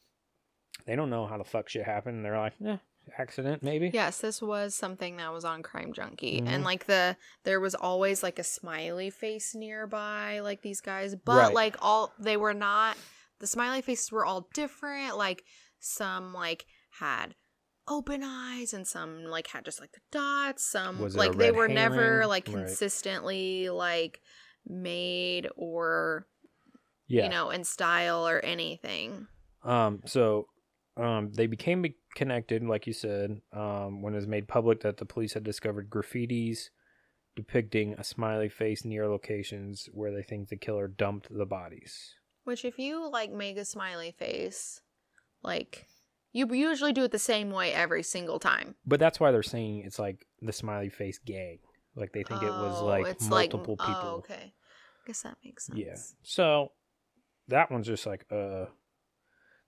they don't know how the fuck shit happened. They're like, yeah, accident maybe. Yes, this was something that was on Crime Junkie, Mhm. and like the there was always like a smiley face nearby, like these guys, but Right. like all they were not. The smiley faces were all different. Like some like had open eyes, and some like had just like the dots. Some like they were never like Right. consistently like made or Yeah. you know in style or anything. Um, so um, they became connected, like you said, um, when it was made public that the police had discovered graffitis depicting a smiley face near locations where they think the killer dumped the bodies. Which, if you like make a smiley face, like you usually do it the same way every single time. But that's why they're saying it's like the smiley face gang. Like they think it was Oh, like multiple like, people. Oh, okay. I guess that makes sense. Yeah. So that one's just like uh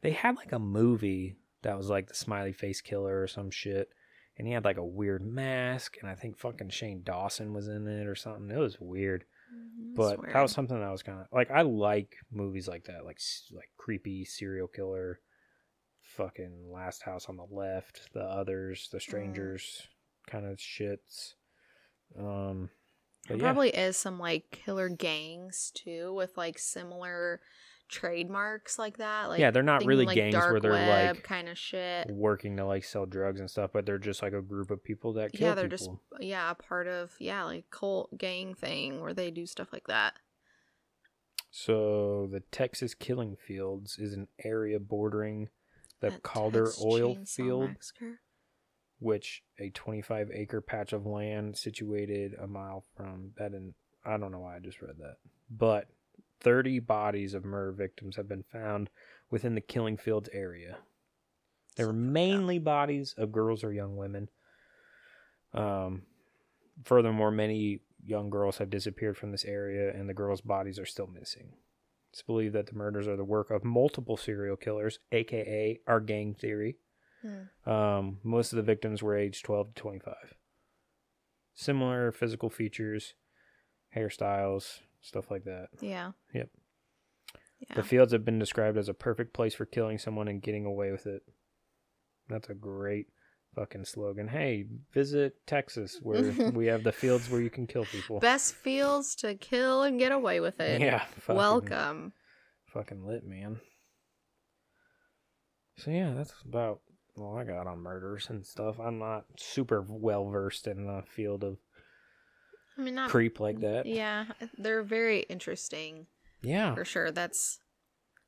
they had like a movie that was like the smiley face killer or some shit. And he had like a weird mask and I think fucking Shane Dawson was in it or something. It was weird. Mhm, But that's that was something that was kind of like I like movies like that, like like creepy serial killer, fucking Last House on the Left, the others, Mm. the strangers, kind of shits. Um, There yeah, probably is some like killer gangs too, with like similar trademarks like that. Like yeah, they're not really like, gangs where they're like kind of shit. working to like sell drugs and stuff, but they're just like a group of people that kill Yeah, they're just yeah a part of yeah like cult gang thing where they do stuff like that. So the Texas Killing Fields is an area bordering the That Calder Oil Field. Massacre. which a 25 acre patch of land situated a mile from that and I don't know why I just read that. But 30 bodies of murder victims have been found within the killing fields area. They were mainly bodies of girls or young women. Um, furthermore, many young girls have disappeared from this area, and the girls' bodies are still missing. It's believed that the murders are the work of multiple serial killers, aka our gang theory. Hmm. Um, most of the victims were aged 12 to 25. Similar physical features, hairstyles, stuff like that. Yeah. Yep. Yeah. The fields have been described as a perfect place for killing someone and getting away with it. That's a great fucking slogan. Hey, visit Texas where we have the fields where you can kill people. Best fields to kill and get away with it. yeah. Fucking, Welcome. Fucking lit, man. So yeah, that's about all I got on murders and stuff. I'm not super well versed in the field of I mean, not. creep like that. Yeah, they're very interesting Yeah. for sure. That's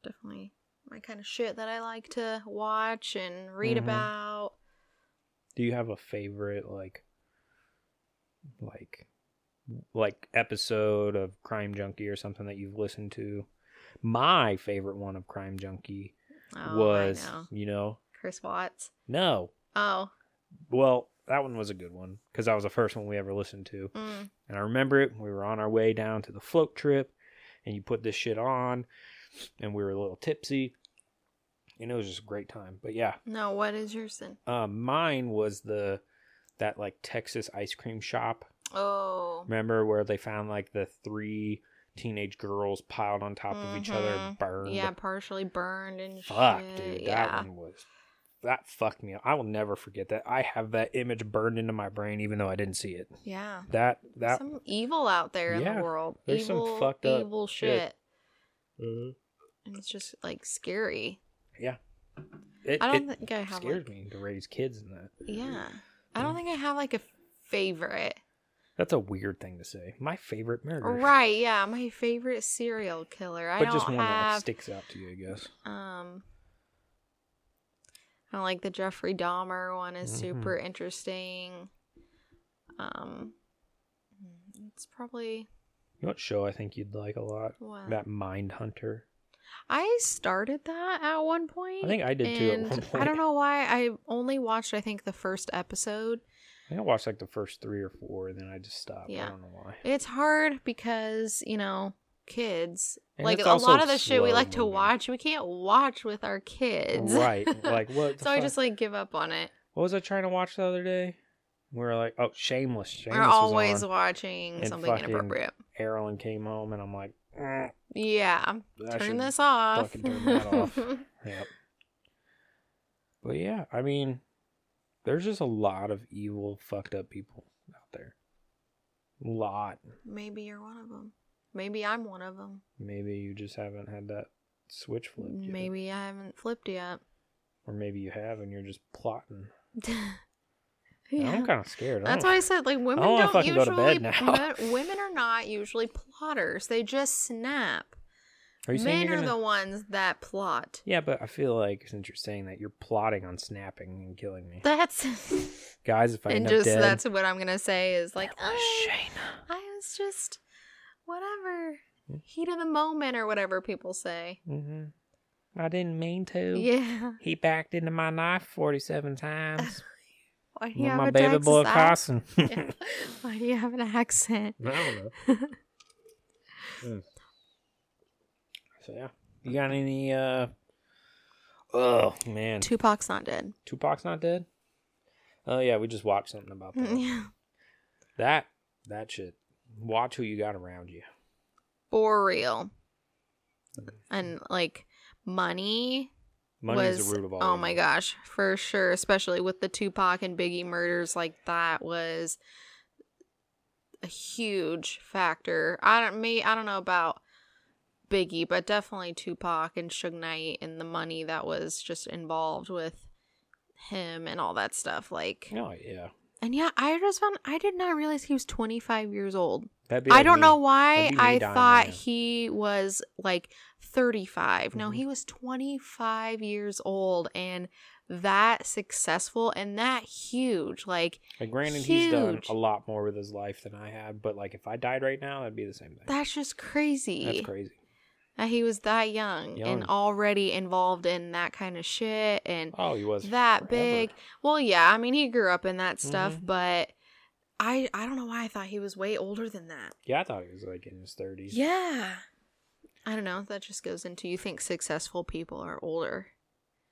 definitely my kind of shit that I like to watch and read Mhm. about. Do you have a favorite like like like episode of Crime Junkie or something that you've listened to? My favorite one of Crime Junkie Oh, was, know. you know, Chris Watts. no. Oh, Well, that one was a good one because that was the first one we ever listened to. mm. And I remember it. We were on our way down to the float trip, and you put this shit on, and we were a little tipsy, and it was just a great time. But yeah, no. What is your sin? um, mine was the that like Texas ice cream shop. Oh, Remember where they found like the three teenage girls piled on top of each other, Mhm. burned. yeah, partially burned and Fuck, shit. dude, that yeah. one was that fucked me up. I will never forget that. I have that image burned into my brain, even though I didn't see it. Yeah. That that some evil out there in Yeah, the world. there's some evil, fucked up evil shit. shit. And it's just like scary. It, I don't it think I have scares like, me to raise kids in that. Yeah. I don't think I have like a favorite. That's a weird thing to say. My favorite murder, Right, yeah. My favorite serial killer. I But don't just one that sticks out to you, I guess. um I don't like the Jeffrey Dahmer one is Mhm. super interesting. Um it's probably You know what show I think you'd like a lot? what That Mind Hunter. I started that at one point. I think I did too at one point. I don't know why I only watched I think the first episode. I think I watched like the first three or four, and then I just stopped. Yeah. I don't know why. It's hard because, you know, kids. And like a lot of the shit we like to watch, we can't watch with our kids. Right? Like what? so I just like give up on it. What was I trying to watch the other day? We were like, oh, Shameless. Shameless We're always watching something inappropriate. Carolyn came home, and I'm like, Yeah. I Turn should- this off. fucking turn that off. Yep. But yeah, I mean, there's just a lot of evil, fucked up people out there. A lot. Maybe you're one of them. Maybe I'm one of them. Maybe you just haven't had that switch flipped yet. Maybe I haven't flipped yet. Or maybe you have and you're just plotting. yeah. I'm kind of scared. That's why I said like women wanna don't fucking go to usually bed now. men- women are not usually plotters. They just snap. Are you Men you're gonna... the ones that plot. Yeah, but I feel like since you're saying that, you're plotting on snapping and killing me. That's Guys, if I and end just up dead, that's what I'm gonna say is like "Oh, Shayna. I was just whatever Hmm. heat of the moment or whatever people say. hmm I didn't mean to. Yeah. He backed into my knife 47 times. Why do you have my a baby Texas boy ac- Carson. Yeah. Why do you have an accent? I don't know. Mm. So yeah, you got any? uh Oh man, Tupac's not dead. Tupac's not dead. Oh yeah, we just watched something about that. Yeah. that that shit. Watch who you got around you. For real. And like money Money was is the root of all. oh evil. my gosh for sure especially with the tupac and biggie murders like that was a huge factor i don't me i don't know about biggie but definitely tupac and Suge knight and the money that was just involved with him and all that stuff like Oh yeah, and yeah i just found i did not realize he was 25 years old That'd be I don't me. know why That'd be me I dying thought right now. he was like 35. No, Mhm. he was 25 years old and that successful and that huge. Like Like, granted, he's done Huge. a lot more with his life than I have, but like if I died right now, that'd be the same thing. that's just crazy. That's crazy. That he was that young, Young. and already involved in that kind of shit and Oh, he was that forever. big. Well, yeah, I mean he grew up in that stuff, Mhm. but I I don't know why I thought he was way older than that. Yeah, I thought he was like in his thirties. Yeah. I don't know. That just goes into you think successful people are older.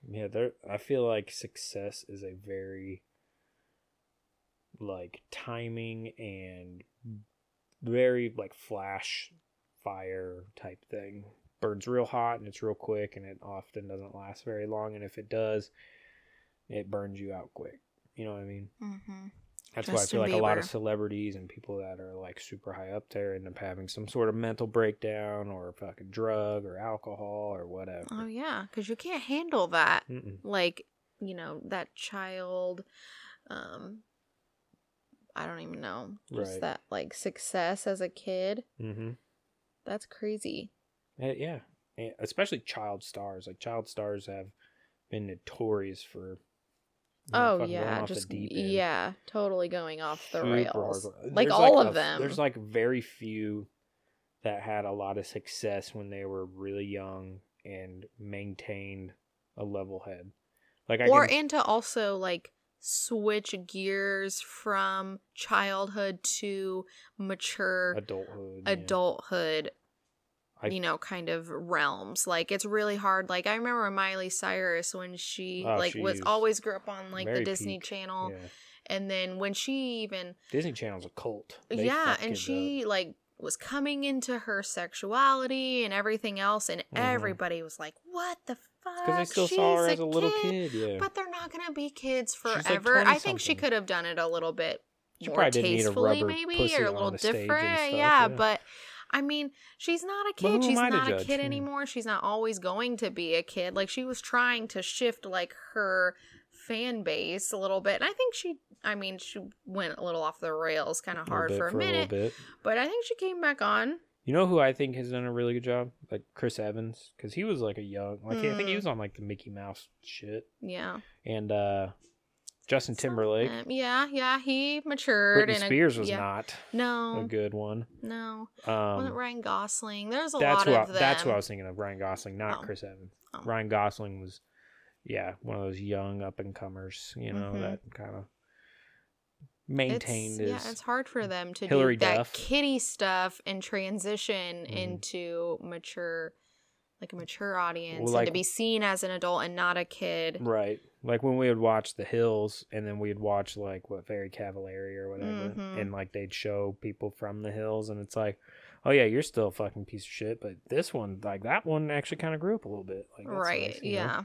Yeah, there. I feel like success is a very like timing and very like flash fire type thing. Burns real hot and it's real quick, and it often doesn't last very long. And if it does, it burns you out quick. You know what I mean? Mm-hmm. That's why I feel like a lot of celebrities and people that are like super high up there end up having some sort of mental breakdown or fucking drug or alcohol or whatever. Oh yeah, because you can't handle that. Mm-mm. Like you know that child. Um, I don't even know. Just Right. that like success as a kid. Mm-hmm. That's crazy. Uh, yeah, And especially child stars. Like child stars have been notorious for Oh yeah, just yeah, totally going off the Super rails. hardcore. Like There's all a- of them. There's like very few that had a lot of success when they were really young and maintained a level head. Like I or can, and to also like switch gears from childhood to mature adulthood. adulthood I- you know kind of realms like it's really hard like i remember miley cyrus when she Oh, like was always grew up on like the disney peak. channel Yeah. and then when she even Disney Channel's a cult. They yeah and she like was coming into her sexuality and everything else and Mhm. everybody was like what the fuck because they still She's saw her as a little kid. Yeah, but they're not gonna be kids like forever i think she could have done it a little bit She more probably didn't need a tastefully maybe or a little the stage and different stuff, yeah, yeah. but i mean she's not a kid she's am I to not a kid anymore she's not always going to be a kid like she was trying to shift like her fan base a little bit and i think she i mean she went a little off the rails kind of hard bit for a little minute bit. but i think she came back on You know who I think has done a really good job? Like Chris Evans, because he was like a young, like I think he Mm. was on like the Mickey Mouse shit, yeah and uh Justin Timberlake. Um, yeah yeah he matured Britney and a- Spears was yeah. not no a good one. no wasn't Um, Ryan Gosling. There's a that's lot who I, of them. that's who I was thinking of. Ryan Gosling, not Oh. Chris Evans. Oh. Ryan Gosling was, yeah, one of those young up and comers. You know Mhm. that kind of maintained it's, his. yeah, it's hard for them to Hilary do that Duff. kitty stuff and transition Mhm. into mature, like a mature audience, Well, and to be seen as an adult and not a kid. Right. Like when we would watch The Hills and then we'd watch like what Very Cavallari or whatever Mhm. and like they'd show people from The Hills and it's like, "Oh yeah, you're still a fucking piece of shit, but this one like that one actually kind of grew up a little bit." Like that's right? nice, you know? yeah,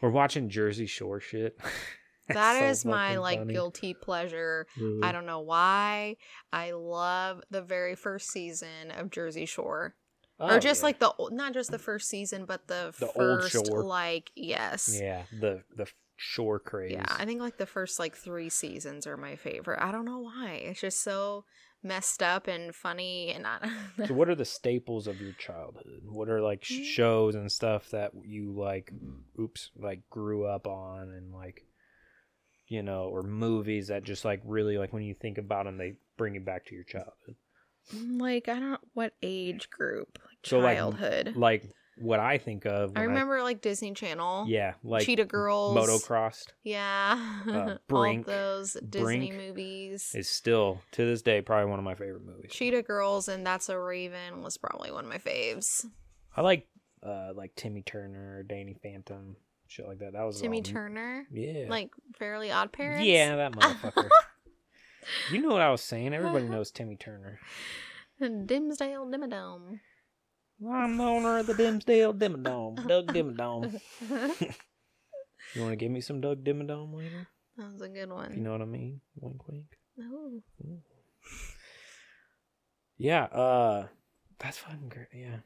We're watching Jersey Shore shit. that That's is my like funny. guilty pleasure. Mhm. I don't know why. I love the very first season of Jersey Shore. Oh, or just yeah. like the not just the first season, but the, The first like yes, Yeah, the the shore craze. Yeah, I think like the first like three seasons are my favorite. I don't know why. It's just so messed up and funny and not. So what are the staples of your childhood? What are like sh- Mm. shows and stuff that you like oops, like grew up on and like you know, or movies that just like really like when you think about them they bring you back to your childhood. like I don't what age group So, like, childhood. Like what I think of I remember like Disney Channel. yeah, like Cheetah Girls. Motocrossed Yeah. Uh, Brink. All those Disney Brink movies. is still to this day probably one of my favorite movies. Cheetah Girls and That's a Raven was probably one of my faves. I like uh like Timmy Turner, Danny Phantom, shit like that. That was Timmy Turner. Yeah. Like Fairly Odd Parents. Yeah, that motherfucker. you know what I was saying. Everybody knows Timmy Turner. And Dimmsdale Dimmadome. I'm the owner of the Dimmsdale Dimmadome, Doug Dimmadome. You want to give me some Doug Dimmadome later? That was a good one. If you know what I mean. Wink, wink. Oh. Yeah. Uh, that's fucking great. Yeah.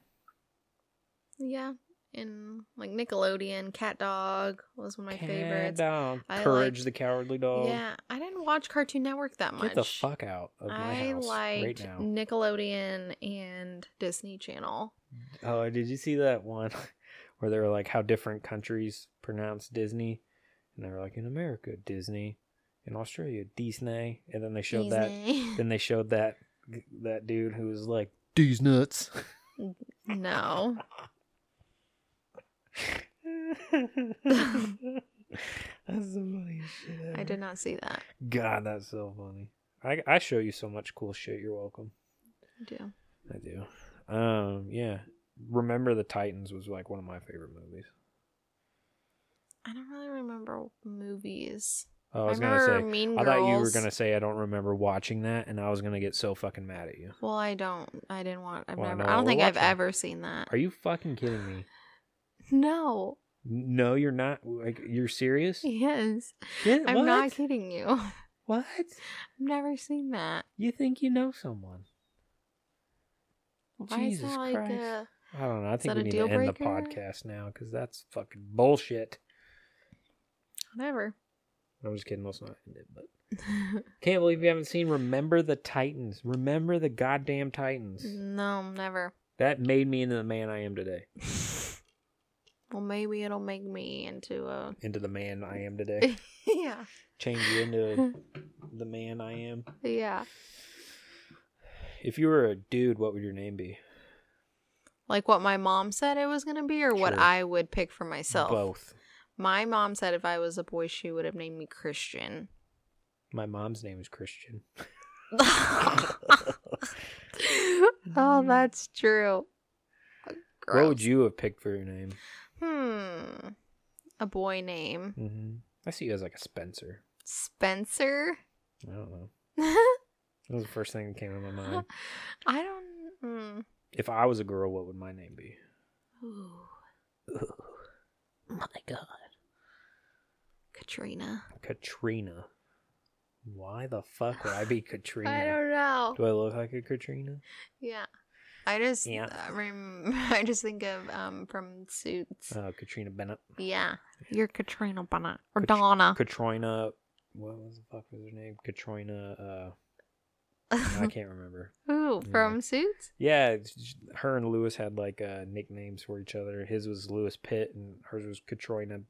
Yeah. And like Nickelodeon, Cat Dog was one of my Cat favorites. Dog. I Courage like- the Cowardly Dog. Yeah, I didn't watch Cartoon Network that much. Get the fuck out of my I house liked right now. Nickelodeon and Disney Channel. Oh, did you see that one where they were like how different countries pronounce Disney? And they were like in America, Disney, in Australia, Disney, and then they showed that. Then they showed that that dude who was like these nuts. no. that's the funniest shit ever. I did not see that. God, that's so funny. I I show you so much cool shit. You're welcome. I do. I do. Um, yeah. Remember the Titans was like one of my favorite movies. I don't really remember movies. Oh, I was I gonna say. Mean I Girls. thought you were gonna say I don't remember watching that, and I was gonna get so fucking mad at you. Well, I don't. I didn't want. I've Well, never. know I don't think I've ever seen that. Are you fucking kidding me? No. No, you're not. Like, you're serious? Yes. Yeah, I'm what? not kidding you. What? I've never seen that. You think you know someone? Why Jesus is that like Christ. a I don't know. I think we need to end the podcast now because that's fucking bullshit. whatever? I'm just kidding. Let's not end it. But can't believe you haven't seen Remember the Titans. Remember the goddamn Titans. no, never. That made me into the man I am today. Well, maybe it'll make me into a Into the man I am today. yeah, Change you into the man I am. yeah. If you were a dude, what would your name be? Like what my mom said it was gonna be, or what I would pick for myself. Both. My mom said if I was a boy, she would have named me Christian. My mom's name is Christian. oh, that's true. What would you have picked for your name? Hmm. A boy name. Mm-hmm. I see you as like a Spencer. Spencer? I don't know. That was the first thing that came to my mind. I don't. Mm. If I was a girl, what would my name be? Ooh, my God. Katrina. Katrina. Why the fuck would I be Katrina? I don't know. Do I look like a Katrina? Yeah. I just, Yeah. I, rem- I just think of um from Suits. Oh, Katrina Bennett. yeah, you're Katrina Bennett or Kat- Donna. Katrina. What was the fuck was her name? Katrina. Uh, I can't remember. Ooh, Yeah. from Suits. Yeah, her and Louis had like uh, nicknames for each other. His was Louis Pitt, and hers was Katrina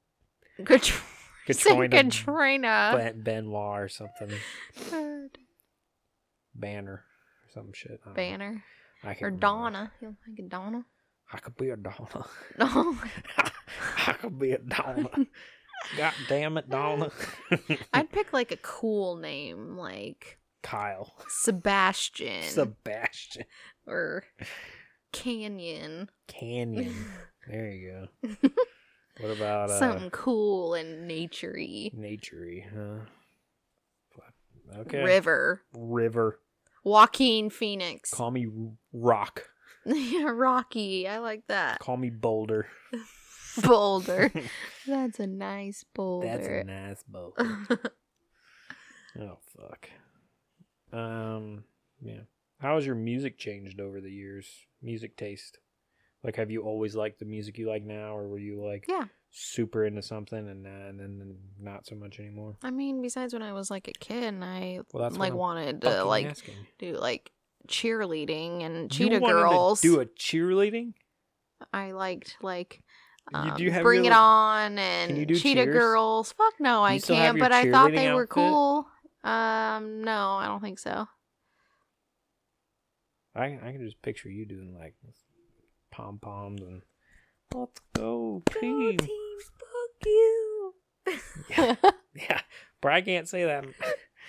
Katr- Katrina Katrina. Ben- Benoit or something. Banner or some shit. I don't know. Banner I can't or remember. Donna. You think of Donna? I could be a Donna. No. I could be a Donna. God damn it, Donna. I'd pick like a cool name, like Kyle. Sebastian Sebastian. or Canyon. Canyon. There you go. What about uh, Something cool and naturey. naturey, huh? Okay. River. River. Joaquin Phoenix. Call me Rock. yeah, Rocky. I like that. Call me Boulder. Boulder. That's a nice boulder. That's a nice boulder. oh fuck. Um. Yeah. How has your music changed over the years? Music taste. Like, have you always liked the music you like now, or were you like Yeah. super into something and, uh, and then not so much anymore? I mean, besides when I was like a kid and I Well, like wanted to like asking. do like cheerleading and You cheetah to girls. do a cheerleading. I liked like um, do you have Bring your It On and Cheetah cheers? Girls. Fuck no, I you have can't. But I thought they cheerleading were cool. Um, no, I don't think so. I I can just picture you doing like pom poms and let's go team. fuck you. Yeah, yeah, but I can't say that.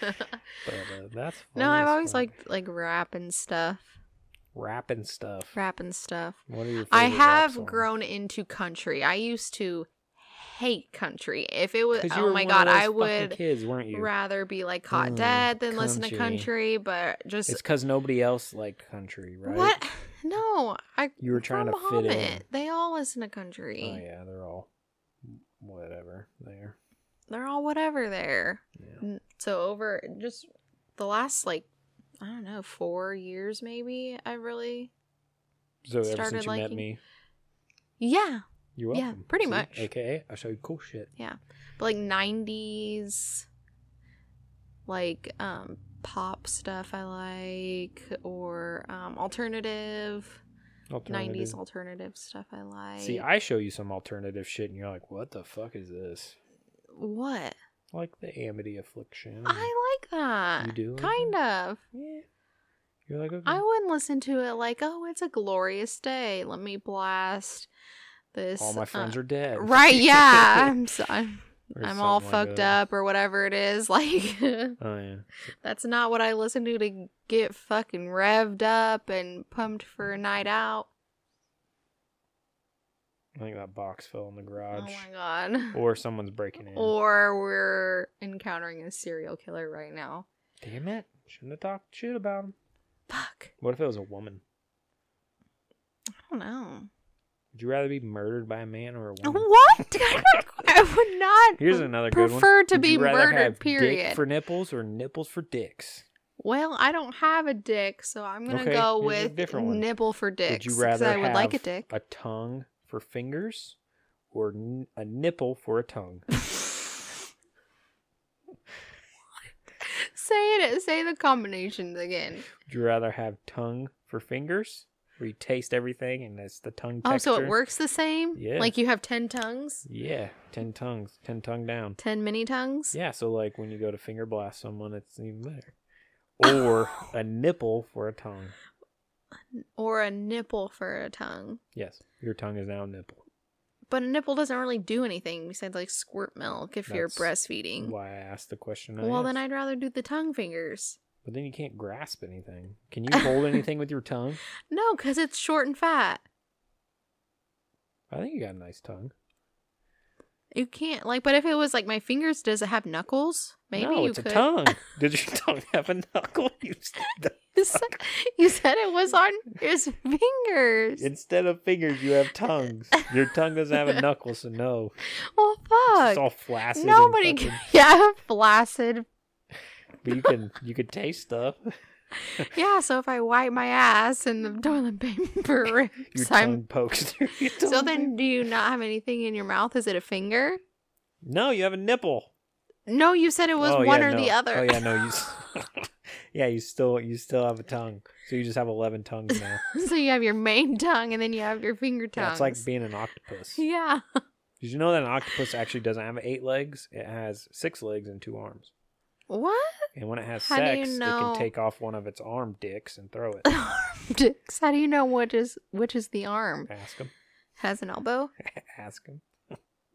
But uh, that's no, I've always fuck. liked like rap and stuff. rapping stuff. Rap and stuff. What are your? I have grown into country. I used to hate country. If it was, oh my god, I would kids, weren't you? rather be like caught Mm, dead than listen to country. country. But just It's because nobody else liked country, right? what? No, I. You were trying to fit in. They all listen to country. Oh yeah, they're all whatever there. They're all whatever there. Yeah. So over just the last like I don't know four years maybe I really So ever Started since you met me, yeah you're Yeah, pretty See? much. AKA, I show cool shit. Yeah, but like nineties like um pop stuff I like or um alternative Alternative. alternative stuff I like. See, I show you some alternative shit, and you're like, "What the fuck is this?" what Like the Amity Affliction. I like that. You do like kind of. Yeah. You're like, okay. I wouldn't listen to it like, oh, it's a glorious day. Let me blast this. All my friends uh, are dead. right. Yeah, I'm so, I'm, I'm all like fucked that. up or whatever it is. Like, Oh yeah. that's not what I listen to to get fucking revved up and pumped for a night out. I think that box fell in the garage. Oh my god. or someone's breaking in. Or we're encountering a serial killer right now. Damn it! Shouldn't have talked shit about him. Fuck. What if it was a woman? I don't know. Would you rather be murdered by a man or a woman? What? I would not Here's another good one. prefer to Would be you rather murdered, have period. Dick for nipples or nipples for dicks? Well, I don't have a dick, so I'm gonna Okay, go here's a with different one. nipple for dicks. would you 'cause rather I would like a have dick. a tongue for fingers or n- a nipple for a tongue? say it. Say the combinations again. Would you rather have tongue for fingers where you taste everything and it's the tongue Oh, so it works the same? Yeah. Like you have 10 tongues? Yeah, ten tongues, ten tongue down. 10 mini tongues? Yeah, so like when you go to finger blast someone, it's even better. Or a nipple for a tongue. Or a nipple for a tongue. Yes, your tongue is now a nipple. But a nipple doesn't really do anything besides like squirt milk if you're breastfeeding. Why I asked the question. I Well, then. I'd rather do the tongue fingers. But then you can't grasp anything. Can you hold anything with your tongue? No, because it's short and fat. I think you got a nice tongue. You can't like, but if it was like my fingers, does it have knuckles? Maybe no, you it's could. a tongue. Did your tongue have a knuckle? You said- You said, it was on his fingers. Instead of fingers, you have tongues. Your tongue doesn't have a knuckle, so no. well, fuck. It's all flaccid. Nobody fucking- can. Yeah, flaccid. But you can you can taste stuff. Yeah, so if I wipe my ass and the toilet paper Your tongue I'm. pokes through your So then, do you not have anything in your mouth? Is it a finger? No, you have a nipple. No, you said it was Oh, one yeah, or the other. Oh yeah, no, you. yeah, you still you still have a tongue, so you just have eleven tongues now. so you have your main tongue and then you have your finger Yeah, it's like being an octopus. Yeah. Did you know that an octopus actually doesn't have eight legs? It has six legs and two arms. What? And when it has How do you sex, it can take off one of its arm dicks and throw it. Dicks. How do you know which is which is the arm? Ask him. Has an elbow? Ask him.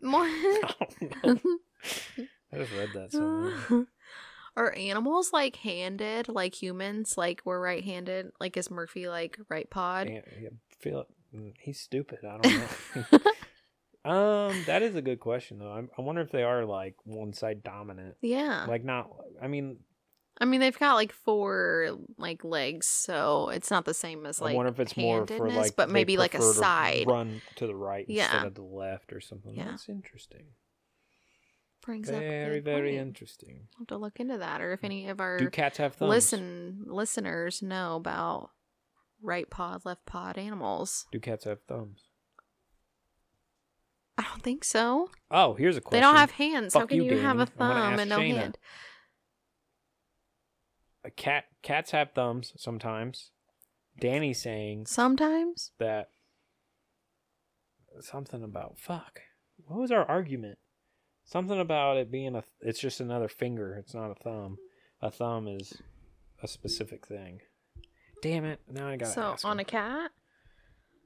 What? I don't know. I just read that somewhere. Are animals like handed, like humans? Like we're right handed? Like is Murphy like right pod? Yeah, feel it. Mm, He's stupid. I don't know. Um, that is a good question though. I, I wonder if they are like one side dominant. Yeah. Like not. I mean, I mean they've got like four like legs, so it's not the same as like I wonder if it's more for like, but maybe like a side run to the right Yeah. instead of the left or something. Yeah. That's interesting. brings up Very, good very point. interesting. I'll have to look into that, or if any of our Do cats have thumbs? listen listeners know about right pod, left pod animals. Do cats have thumbs? I don't think so. Oh, here's a question. They don't have hands. How can you, you, have a Danny. I'm gonna thumb and no Shayna. hand? a cat. Cats have thumbs sometimes. Danny's saying Sometimes. that something about fuck. What was our argument? Something about it being a. It's just another finger. It's not a thumb. A thumb is a specific thing. Damn it! Now I got So on him. a cat.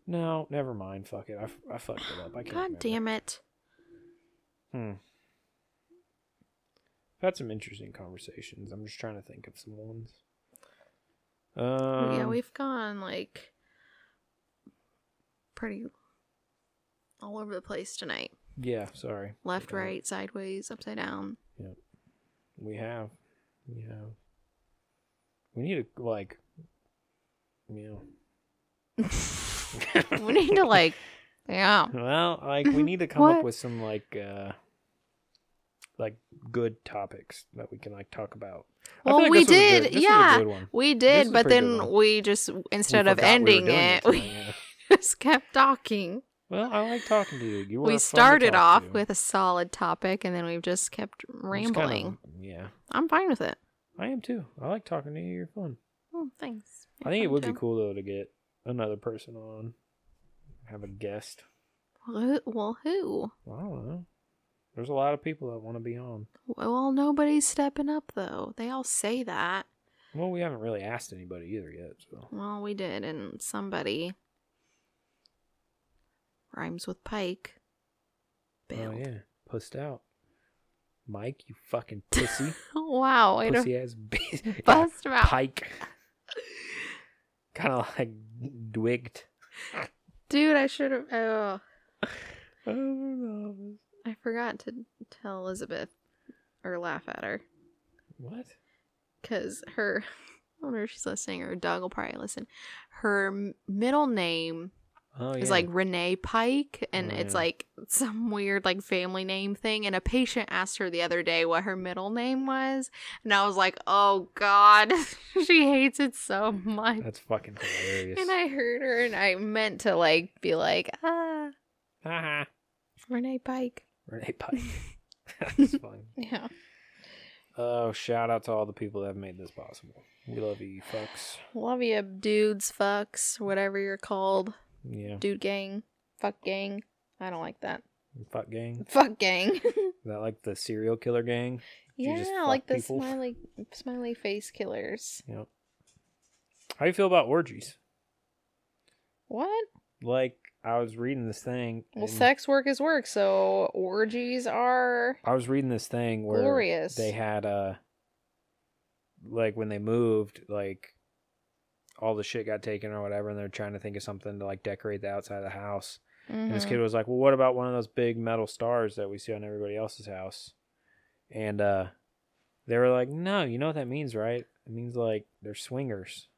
No, never mind. Fuck it. I, I fucked it up. I can't. God remember. damn it! Hmm. I've had some interesting conversations. I'm just trying to think of some ones. Um, yeah, we've gone like pretty all over the place tonight. Yeah, sorry. Left, Yeah. right, sideways, upside down. Yep. We have. We have. We need to like. You know. we need to like, yeah. Well, like we need to come up What? with some like uh like good topics that we can like talk about. I feel Well, like we this was a did, good- this was a yeah. good one. We did, is a but pretty good then one. we just instead of forgot we were ending doing it, this we yeah. just kept talking. Well, I like talking to you. You were we fun to started talk off to. with a solid topic, and then we've just kept kinda- rambling. yeah, I'm fine with it. I am too. I like talking to you. You're fun. Oh, thanks. I think it would be cool though to get another person on, have a guest. Well, who- well, who? I don't know. There's a lot of people that want to be on. Well, nobody's stepping up though. They all say that. Well, we haven't really asked anybody either yet. So Well, we did, and somebody rhymes with Pike. oh yeah, pussed out. Mike, you fucking pussy, wow, pussy ass bitch. bust him out. Pike. Kind of like dwigged. Dude, I should have. Oh, I don't know. I forgot to tell Elizabeth or laugh at her What? because her. I wonder if she's listening or her dog will probably listen. Her middle name Oh yeah. is like Renee Pike, and Oh, it's yeah. like some weird like family name thing. And a patient asked her the other day what her middle name was, and I was like, "Oh God, she hates it so much." That's fucking hilarious. And I heard her, and I meant to like be like, "Ah, Haha. Renee Pike." Renee Pike. That's fun. Yeah. Oh, shout out to all the people that have made this possible. We love you fucks. Love you, dudes, fucks, whatever you're called. Yeah, Dude gang. Fuck gang. I don't like that. fuck gang. Fuck gang. Is that like the serial killer gang? Yeah, like the people? smiley smiley face killers. Yep. How do you feel about orgies? What? Like I was reading this thing. Well, sex work is work, so orgies are I was reading this thing where glorious. they had uh like when they moved, like all the shit got taken or whatever, and they're trying to think of something to like decorate the outside of the house. And this kid was like, "Well, what about one of those big metal stars that we see on everybody else's house?" And uh they were like, "No, you know what that means, right? It means like they're swingers."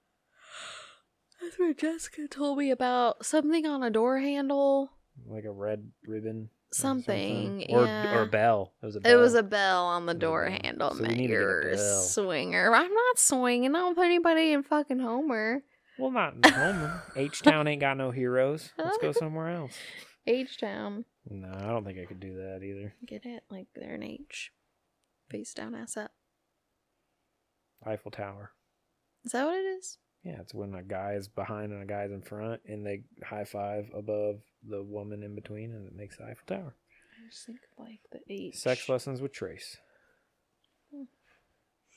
That's what Jessica told me about something on a door handle. like a red ribbon, or Something, or yeah. or a bell. It was a bell. It was a bell on the It was a door bell. handle. So we meant need to get a you're a swinger. I'm not swinging. I don't put anybody in fucking Homer. well, not in Homer. H Town ain't got no heroes. Let's go somewhere else. H Town. No, I don't think I could do that either. Get it? Like they're an H. Face down, ass up. Eiffel Tower. Is that what it is? Yeah, it's when a guy is behind and a guy's in front, and they high five above the woman in between, and it makes the Eiffel Tower. I just think of like the H. Sex lessons with Trace. Hmm.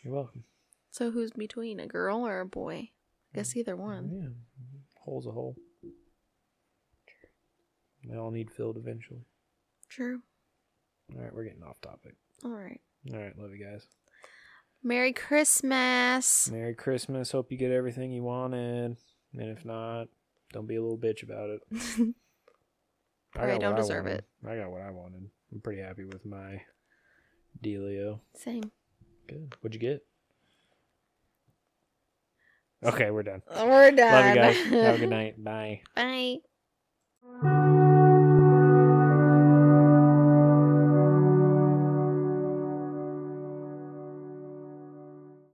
You're welcome. So who's between a girl or a boy? I guess either one. Yeah, hole's a hole. They all need filled eventually. True. All right, we're getting off topic. All right. All right, love you guys. Merry Christmas. Merry Christmas. Hope you get everything you wanted. And if not, don't be a little bitch about it. I don't what I deserve it. I got what I wanted. I'm pretty happy with my dealio. Same. Good. What'd you get? Okay, we're done. We're done. Love you guys. Have a good night. Bye. Bye.